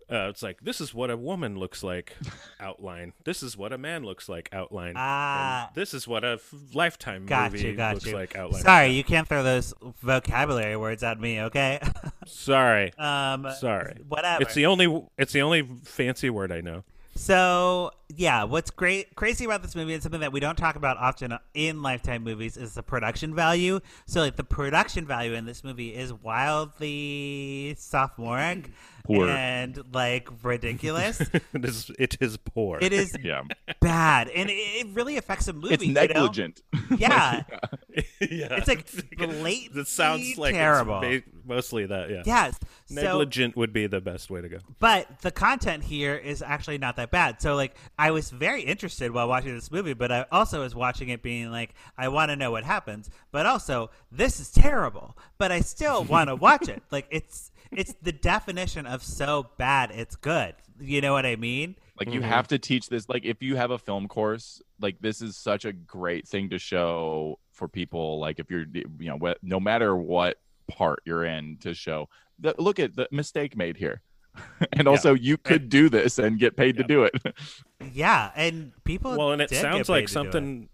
uh, it's like this is what a woman looks like outline. This is what a man looks like outline. and Ah. this is what a f- lifetime Got movie you, got looks you. like outline. Sorry, you can't throw those vocabulary words at me, okay? Sorry. um, Sorry. whatever. It's the only it's the only fancy word I know. So yeah, what's great crazy about this movie and something that we don't talk about often in Lifetime movies is the production value. So like the production value in this movie is wildly sophomoric Poor. and like ridiculous. it is it is poor. it is Yeah, bad, and it, it really affects a movie. it's you know? negligent. Yeah, yeah. It's, like, blatantly It sounds like terrible. It's ba- mostly that. Yeah. yes. So, Negligent would be the best way to go. but the content here is actually not that bad. So like I was very interested while watching this movie, but I also was watching it being like I want to know what happens, but also this is terrible, but I still want to watch it. Like it's it's the definition of so bad it's good. You know what I mean? Like Mm-hmm. you have to teach this. Like if you have a film course, like this is such a great thing to show for people. Like if you're, you know, wh- no matter what part you're in, to show that look at the mistake made here, and also you could do this and get paid to do it. Yeah, and people well and it sounds like to do it. something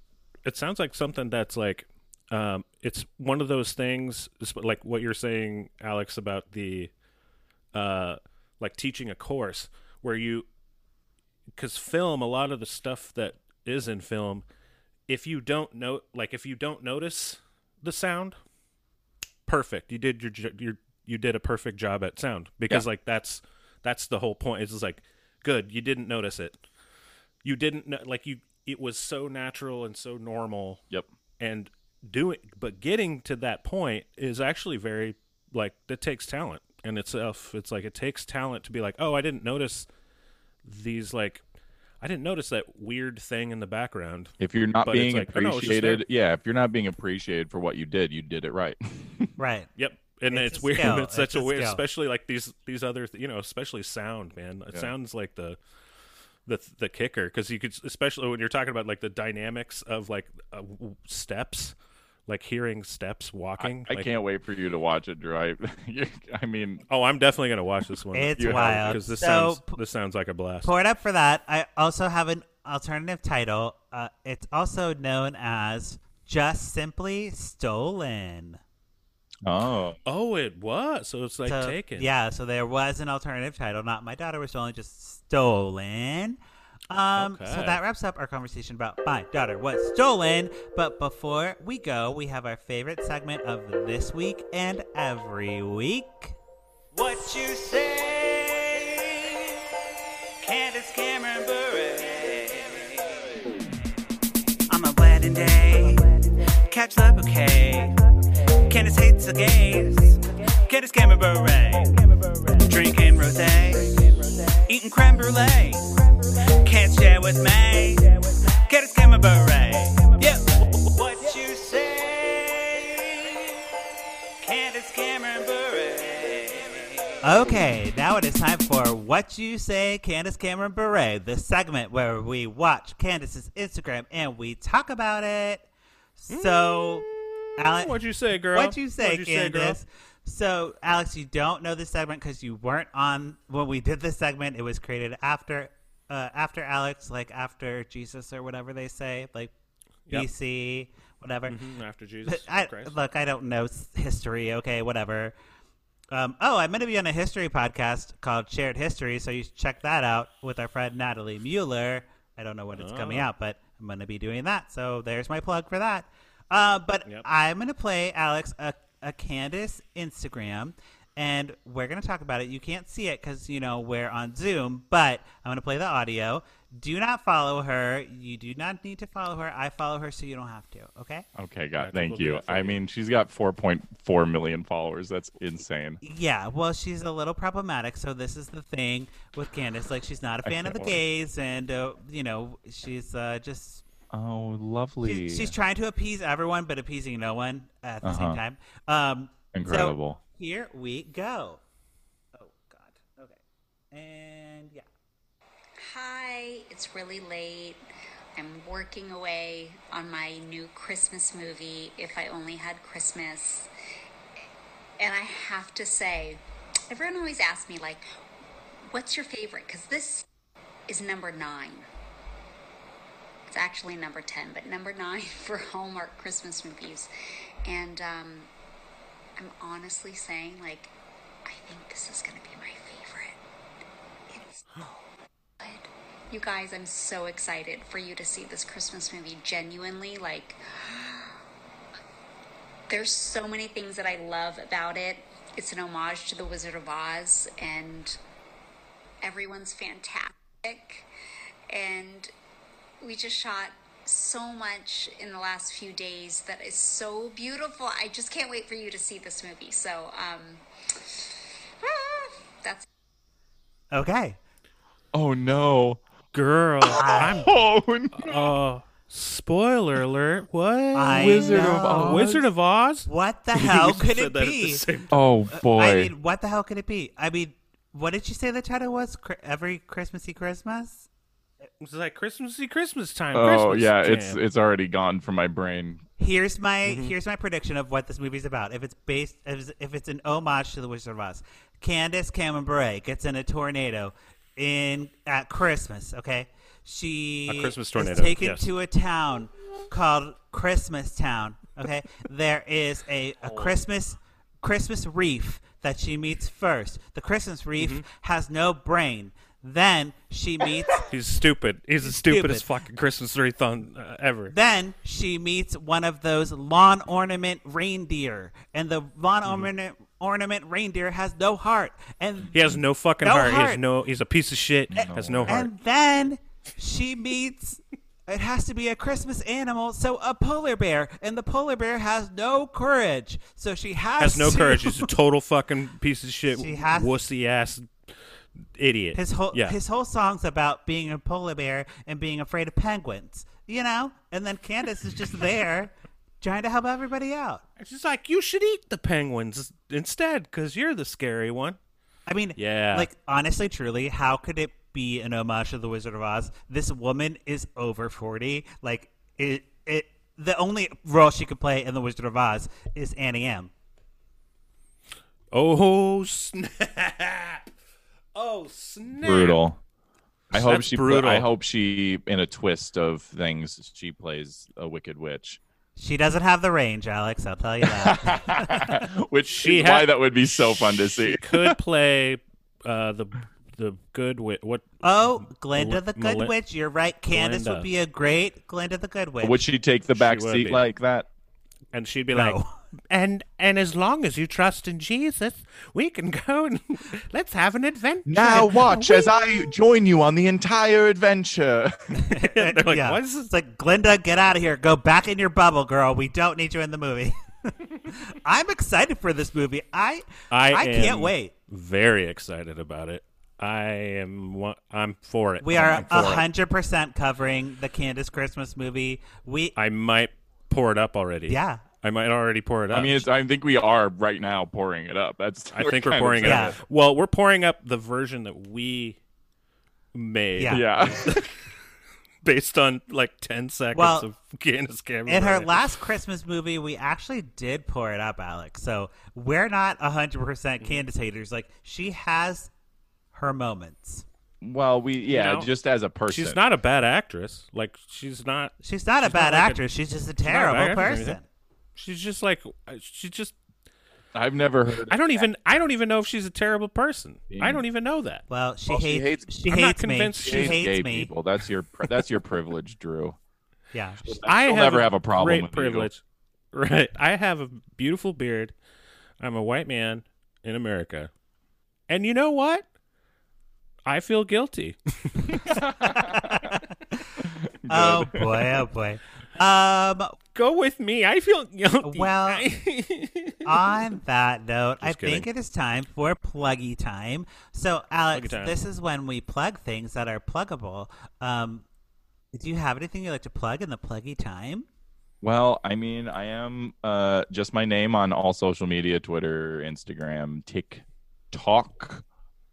it. sounds like something that's like um it's one of those things like what you're saying alex about the uh like teaching a course where you because film a lot of the stuff that is in film if you don't know like if you don't notice the sound perfect. You did your your you did a perfect job at sound because like that's that's the whole point. It's just like good you didn't notice it. You didn't know like you it was so natural and so normal Yep. and doing but getting to that point is actually very like that takes talent in itself it's like it takes talent to be like oh i didn't notice these like i didn't notice that weird thing in the background If you're not But being like, oh, no, it's just there. appreciated, yeah, if you're not being appreciated for what you did, you did it right. right. Yep. And It's it's, weird. skill. It's such It's a, a weird, skill. especially like these these other, th- you know, especially sound, man. It Yeah. sounds like the the the kicker because you could, especially when you're talking about like the dynamics of like uh, steps, like hearing steps walking. I like- can't wait for you to watch it, Drew. I, I mean, Oh, I'm definitely gonna watch this one. It's wild. because this so sounds p- this sounds like a blast. Pour it up for that. I also have an alternative title. Uh, it's also known as Just Simply Stolen. oh, Oh, it was. So it's like So, taken. Yeah, so there was an alternative title. Not My Daughter Was Stolen, just Stolen. Um, So that wraps up our conversation about My Daughter Was Stolen. But before we go, we have our favorite segment of this week and every week. What you say, Candace Cameron Bure. On my wedding day, catch the bouquet. Candace hates the gays. Candace Cameron Bure. Drinking rosé, eating creme brulee. Can't share with me. Candace Cameron Bure. Yeah. What you say? Candace Cameron Bure. Okay, now it is time for What You Say, Candace Cameron Bure, the segment where we watch Candace's Instagram and we talk about it. So, Alex, What'd you say, girl? What'd you say, What'd you say, girl? Candace? So, Alex, you don't know this segment because you weren't on when we did this segment. It was created after, uh, after Alex, like after Jesus or whatever they say, like Yep. BC, whatever. Mhm, After Jesus I, Christ. look, I don't know history. Okay, whatever. Um, oh, I'm going to be on a history podcast called Shared History, so you should check that out with our friend Natalie Mueller. I don't know when it's coming Oh. out, but I'm going to be doing that. So there's my plug for that. Uh, but Yep. I'm going to play Alex a, a Candace Instagram, and we're going to talk about it. You can't see it because you know we're on Zoom, but I'm going to play the audio. Do not follow her. You do not need to follow her. I follow her, so you don't have to. Okay. Okay, I God, thank you. I you. mean, she's got 4.4 million followers. That's insane. Yeah, well, she's a little problematic. So this is the thing with Candace. Like, she's not a fan of the can't gays, and uh, you know, she's uh, just Oh, lovely. she's, she's trying to appease everyone, but appeasing no one at the same Uh-huh. time. Um, so Incredible. here we go. Oh God. Okay. And yeah. Hi, it's really late. I'm working away on my new Christmas movie, If I Only Had Christmas. And I have to say, everyone always asks me, like, what's your favorite? Because this is number nine. It's actually number 10, but number nine for Hallmark Christmas movies. And um, I'm honestly saying, like, I think this is going to be my favorite. It's good. You guys, I'm so excited for you to see this Christmas movie. Genuinely, like, there's so many things that I love about it. It's an homage to The Wizard of Oz, and everyone's fantastic. And we just shot so much in the last few days that is so beautiful. I just can't wait for you to see this movie. So, um, ah, that's Okay. oh no. Girl, I'm. Oh no. Uh, spoiler alert. What? I Wizard of. Oz? Wizard of Oz? What the hell could it that at the be? Oh boy. I mean, what the hell could it be? I mean, what did you say the title was? Every Christmassy Christmas. It's like Christmassy Christmas time. oh Christmas yeah, jam. it's it's already gone from my brain. Here's my Mm-hmm. here's my prediction of what this movie's about. If it's based, if it's, if it's an homage to the Wizard of Oz, Candace Cameron Bure gets in a tornado in at Christmas. Okay, she A Christmas is tornado, taken yes. to a town called Christmas Town. Okay, there is a Oh. a Christmas Christmas reef that she meets first. The Christmas reef Mm-hmm. has no brain. Then she meets He's stupid. He's the stupid. stupidest fucking Christmas wreath on uh, ever. Then she meets one of those lawn ornament reindeer, and the lawn Mm-hmm. ornament ornament reindeer has no heart. And He has no fucking No heart. He heart. has no. He's a piece of shit. Has no heart. and then she meets. It has to be a Christmas animal, so a polar bear, and the polar bear has no courage, so she has Has no to- courage. He's a total fucking piece of shit. She has- wussy ass idiot. His whole yeah. his whole song's about being a polar bear and being afraid of penguins, you know. And then Candace is just there, trying to help everybody out. She's like, you should eat the penguins instead, because you're the scary one. I mean, Yeah. like honestly, truly, how could it be an homage to the Wizard of Oz? This woman is over forty. Like it, it. The only role she could play in the Wizard of Oz is Auntie Em. Oh snap! Oh snap! Brutal. I hope That's she. brutal. I hope she, in a twist of things, she plays a wicked witch. She doesn't have the range, Alex. I'll tell you that. Which She is ha- why that would be so fun to see. She could play uh, the the good witch. What? oh, Glinda the Good Meli- Witch. You're right. Candace Glinda. would be a great Glinda the Good Witch. Would she take the back would seat be. like that? And she'd be No. like, and and as long as you trust in Jesus, we can go and let's have an adventure. Now watch as I join you on the entire adventure. They're like, yeah. what is this? It's like Glinda, get out of here. Go back in your bubble, girl. We don't need you in the movie. I'm excited for this movie. I I, can't wait. Very excited about it. I am. wa- I'm for it. We are for it. hundred percent covering the Candace Christmas movie. We I might pour it up already. yeah. I might already pour it up. I mean, it's, I think we are right now pouring it up. That's I think we're pouring it Yeah. up. Well, we're pouring up the version that we made Yeah. Yeah. based on like 10 seconds Well, of Candace Cameron. In her last Christmas movie, we actually did pour it up, Alex. So we're not 100% Mm-hmm. Candace haters. Like, she has her moments. well, we yeah, know, just as a person. She's not a bad actress. Like she's not She's not a bad not like a- actress. she's just a not a bad terrible actress or person. Anything. she's just like uh, she just I've never heard. I don't even I don't even know if she's a terrible person. I don't even know that. Well, she Well, she hates. hates- She I'm not hates me. convinced She she's hates gay me. people. That's your that's your privilege, Drew. Yeah. I She'll have never a have a problem Great with you. privilege. Right. I have a beautiful beard. I'm a white man in America. And you know what? I feel guilty. Oh boy. Oh boy. Um. Go with me. I feel guilty. Well, on that note, I kidding. think it is time for pluggy time. So, Alex, time. this is when we plug things that are pluggable. Um, do you have anything you'd like to plug in the pluggy time? Well, I mean, I am uh, just my name on all social media: Twitter, Instagram, TikTok.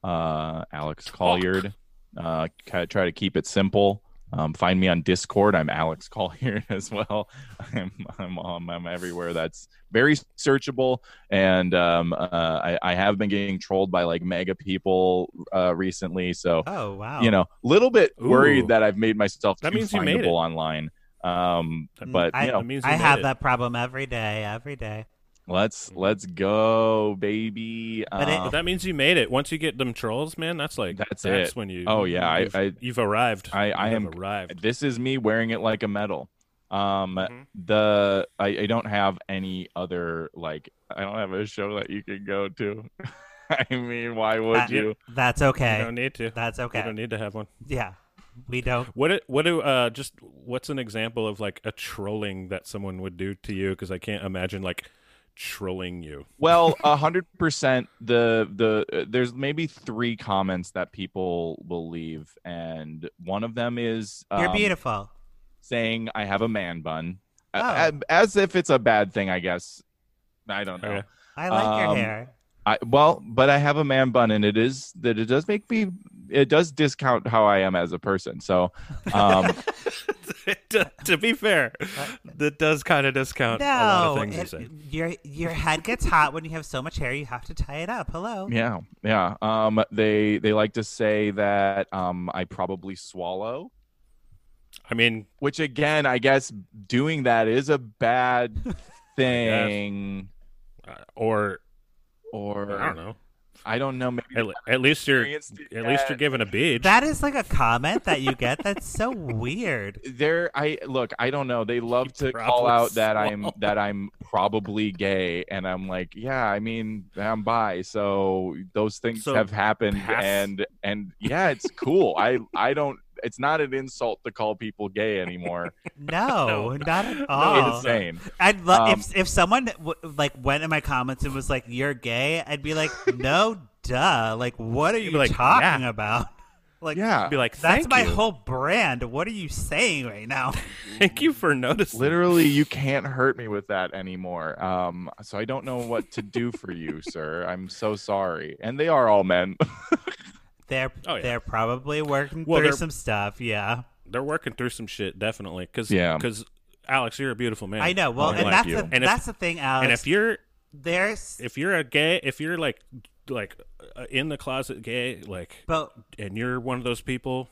Uh, Alex Colliard. Uh, try to keep it simple. Um, find me on Discord. I'm Alex Colliard as well. I'm I'm, um, I'm everywhere. That's very searchable, and um, uh, I, I have been getting trolled by like mega people uh, recently. So Oh wow. you know, a little bit Ooh. worried that I've made myself That too means you made findable it. online. Um, but I- you know, That means you I have it. that problem every day. Every day. Let's let's go, baby. But it- Um, But that means you made it. Once you get them trolls, man, that's like That's that's it. when you Oh, yeah, I- you've, I- you've arrived. I- I You am- have arrived. this is me wearing it like a medal. Um, Mhm. the I, I don't have any other like I don't have a show that you can go to. I mean, why would That- you? That's okay. You don't need to. That's okay. You don't need to have one. Yeah. We don't. What do- what do uh just what's an example of like a trolling that someone would do to you? Because I can't imagine like trolling you. Well, a hundred percent. The the uh, there's maybe three comments that people will leave, and one of them is You're um, beautiful. saying I have a man bun, A- Oh. a- as if it's a bad thing. I guess I don't know. Okay. I like your um, hair. I well, but I have a man bun, and it is that it does make me. It does discount how I am as a person. So, um, to, to be fair, that does kind of discount a lot of things you it- say. your your head gets hot when you have so much hair. You have to tie it up. Hello. yeah, yeah. Um, they they like to say that um, I probably swallow. I mean, which again i guess doing that is a bad thing uh, or or I don't know. i don't know maybe At, at least you're experienced it at least you're yet. given a beach. That is like a comment that you get. That's so weird. there i look i don't know they love You to call probably out that i'm that i'm probably gay and i'm like yeah i mean i'm bi so those things So have happened pass- and and yeah it's cool i i don't it's not an insult to call people gay anymore No, No. not at all. it's insane I'd lo- Um, if if someone w- like went in my comments and was like, "You're gay," I'd be like, "No, duh. Like, what are you like, talking yeah. about? Like, yeah be like, that's my you. whole brand. What are you saying right now?" Thank you for noticing. literally you can't hurt me with that anymore um so i don't know what to do for you sir i'm so sorry and they are all men They're Oh, yeah. they're probably working Well, through some stuff. Yeah, They're working through some shit, definitely. Because Yeah. because Alex, you're a beautiful man. I know. Well, Oh, and thank that's you. the, And if- that's the thing, Alex. and if you're there's if you're a gay, if you're like like uh, in the closet gay, like, but and you're one of those people,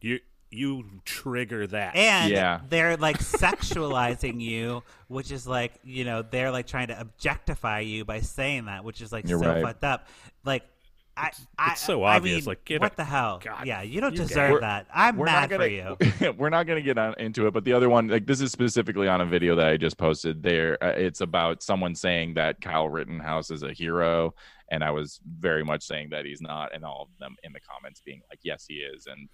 you you trigger that. and Yeah. they're like sexualizing you, which is like you know they're like trying to objectify you by saying that, which is like You're so right. fucked up. Like. I, I, it's so I obvious, mean, like, what the hell? God, yeah, you don't you deserve that. I'm mad not for you. gonna we're not gonna get on, into it but the other one like this is specifically on a video that i just posted there uh, it's about someone saying that kyle rittenhouse is a hero and i was very much saying that he's not and all of them in the comments being like yes he is and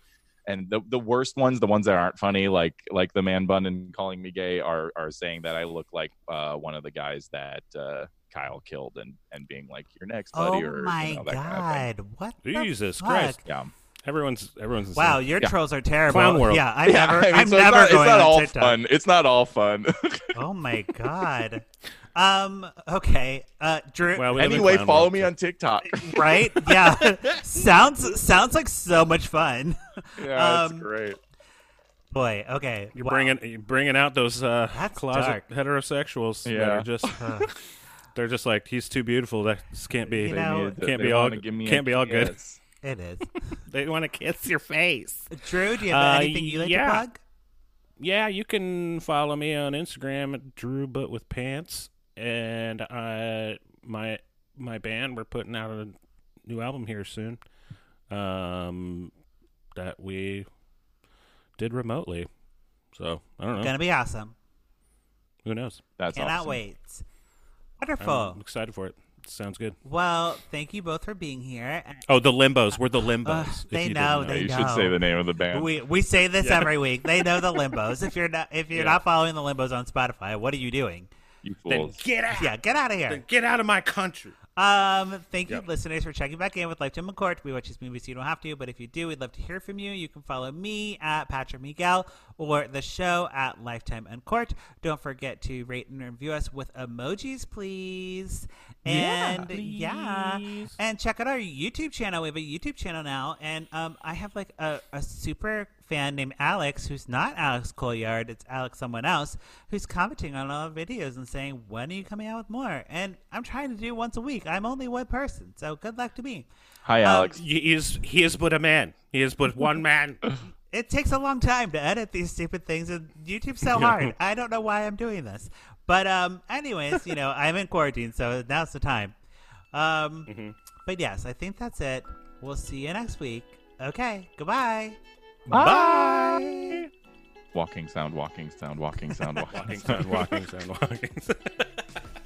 and the, the worst ones the ones that aren't funny like like the man bun and calling me gay are are saying that i look like uh one of the guys that uh kyle killed and and being like your next buddy Oh or my you know, that kind of thing. god! What? the Jesus fuck? Christ. yeah Everyone's everyone's insane. Wow, your Yeah. trolls are terrible. Clown World. Yeah, I'm Yeah, never, I mean, I'm so it's never not, going it's not on all TikTok. fun. It's not all fun. Oh my god. Um. Okay. Uh. Drew. Well, we anyway, follow World, me on TikTok. right? Yeah. sounds sounds like so much fun. yeah, Um, it's great. Boy. Okay. You're wow. bringing you're bringing out those uh, That's closet dark. heterosexuals that Yeah. are just they're just like he's too beautiful. That this can't be. You know- to- can't they be all wanna give me a can't be all good. It is. They want to kiss your face. Drew, do you have Uh, anything you like yeah. to plug? Yeah, you can follow me on Instagram at Drew But with Pants, and uh, my my band we're putting out a new album here soon. Um, that we did remotely. So I don't know. Gonna be awesome. Who knows? That's Cannot awesome. wait. Wonderful. I'm excited for it. Sounds good. well, thank you both for being here. Oh, the Limbos. We're the Limbos. Uh, if they you know, didn't they you know. should say the name of the band. We we say this every week. They know the limbos. If you're not if you're Yeah. not following the limbos on Spotify, what are you doing? you Then fools. get out. Yeah, get out of here. Then get out of my country. Um, thank you, Yep. listeners, for checking back in with Lifetime in Court. We watch these movies, so you don't have to, but if you do, we'd love to hear from you. You can follow me at Patrick Miguel or the show at Lifetime and Court. Don't forget to rate and review us with emojis, please. And yeah, please. and check out our YouTube channel. We have a YouTube channel now, and um, I have like a, a super fan named Alex, who's not Alex Colyard. It's Alex someone else who's commenting on all the videos and saying, "When are you coming out with more?" And I'm trying to do once a week. I'm only one person, so good luck to me. Hi, Alex. He is he is but a man. He is but one man. It takes a long time to edit these stupid things, and YouTube's so hard. I don't know why I'm doing this, but um, anyways, you know, I'm in quarantine, so now's the time. Um, but yes, I think that's it. We'll see you next week. Okay, goodbye. Bye. Walking sound, walking sound, walking sound, walking walking sound. sound, walking sound, walking sound.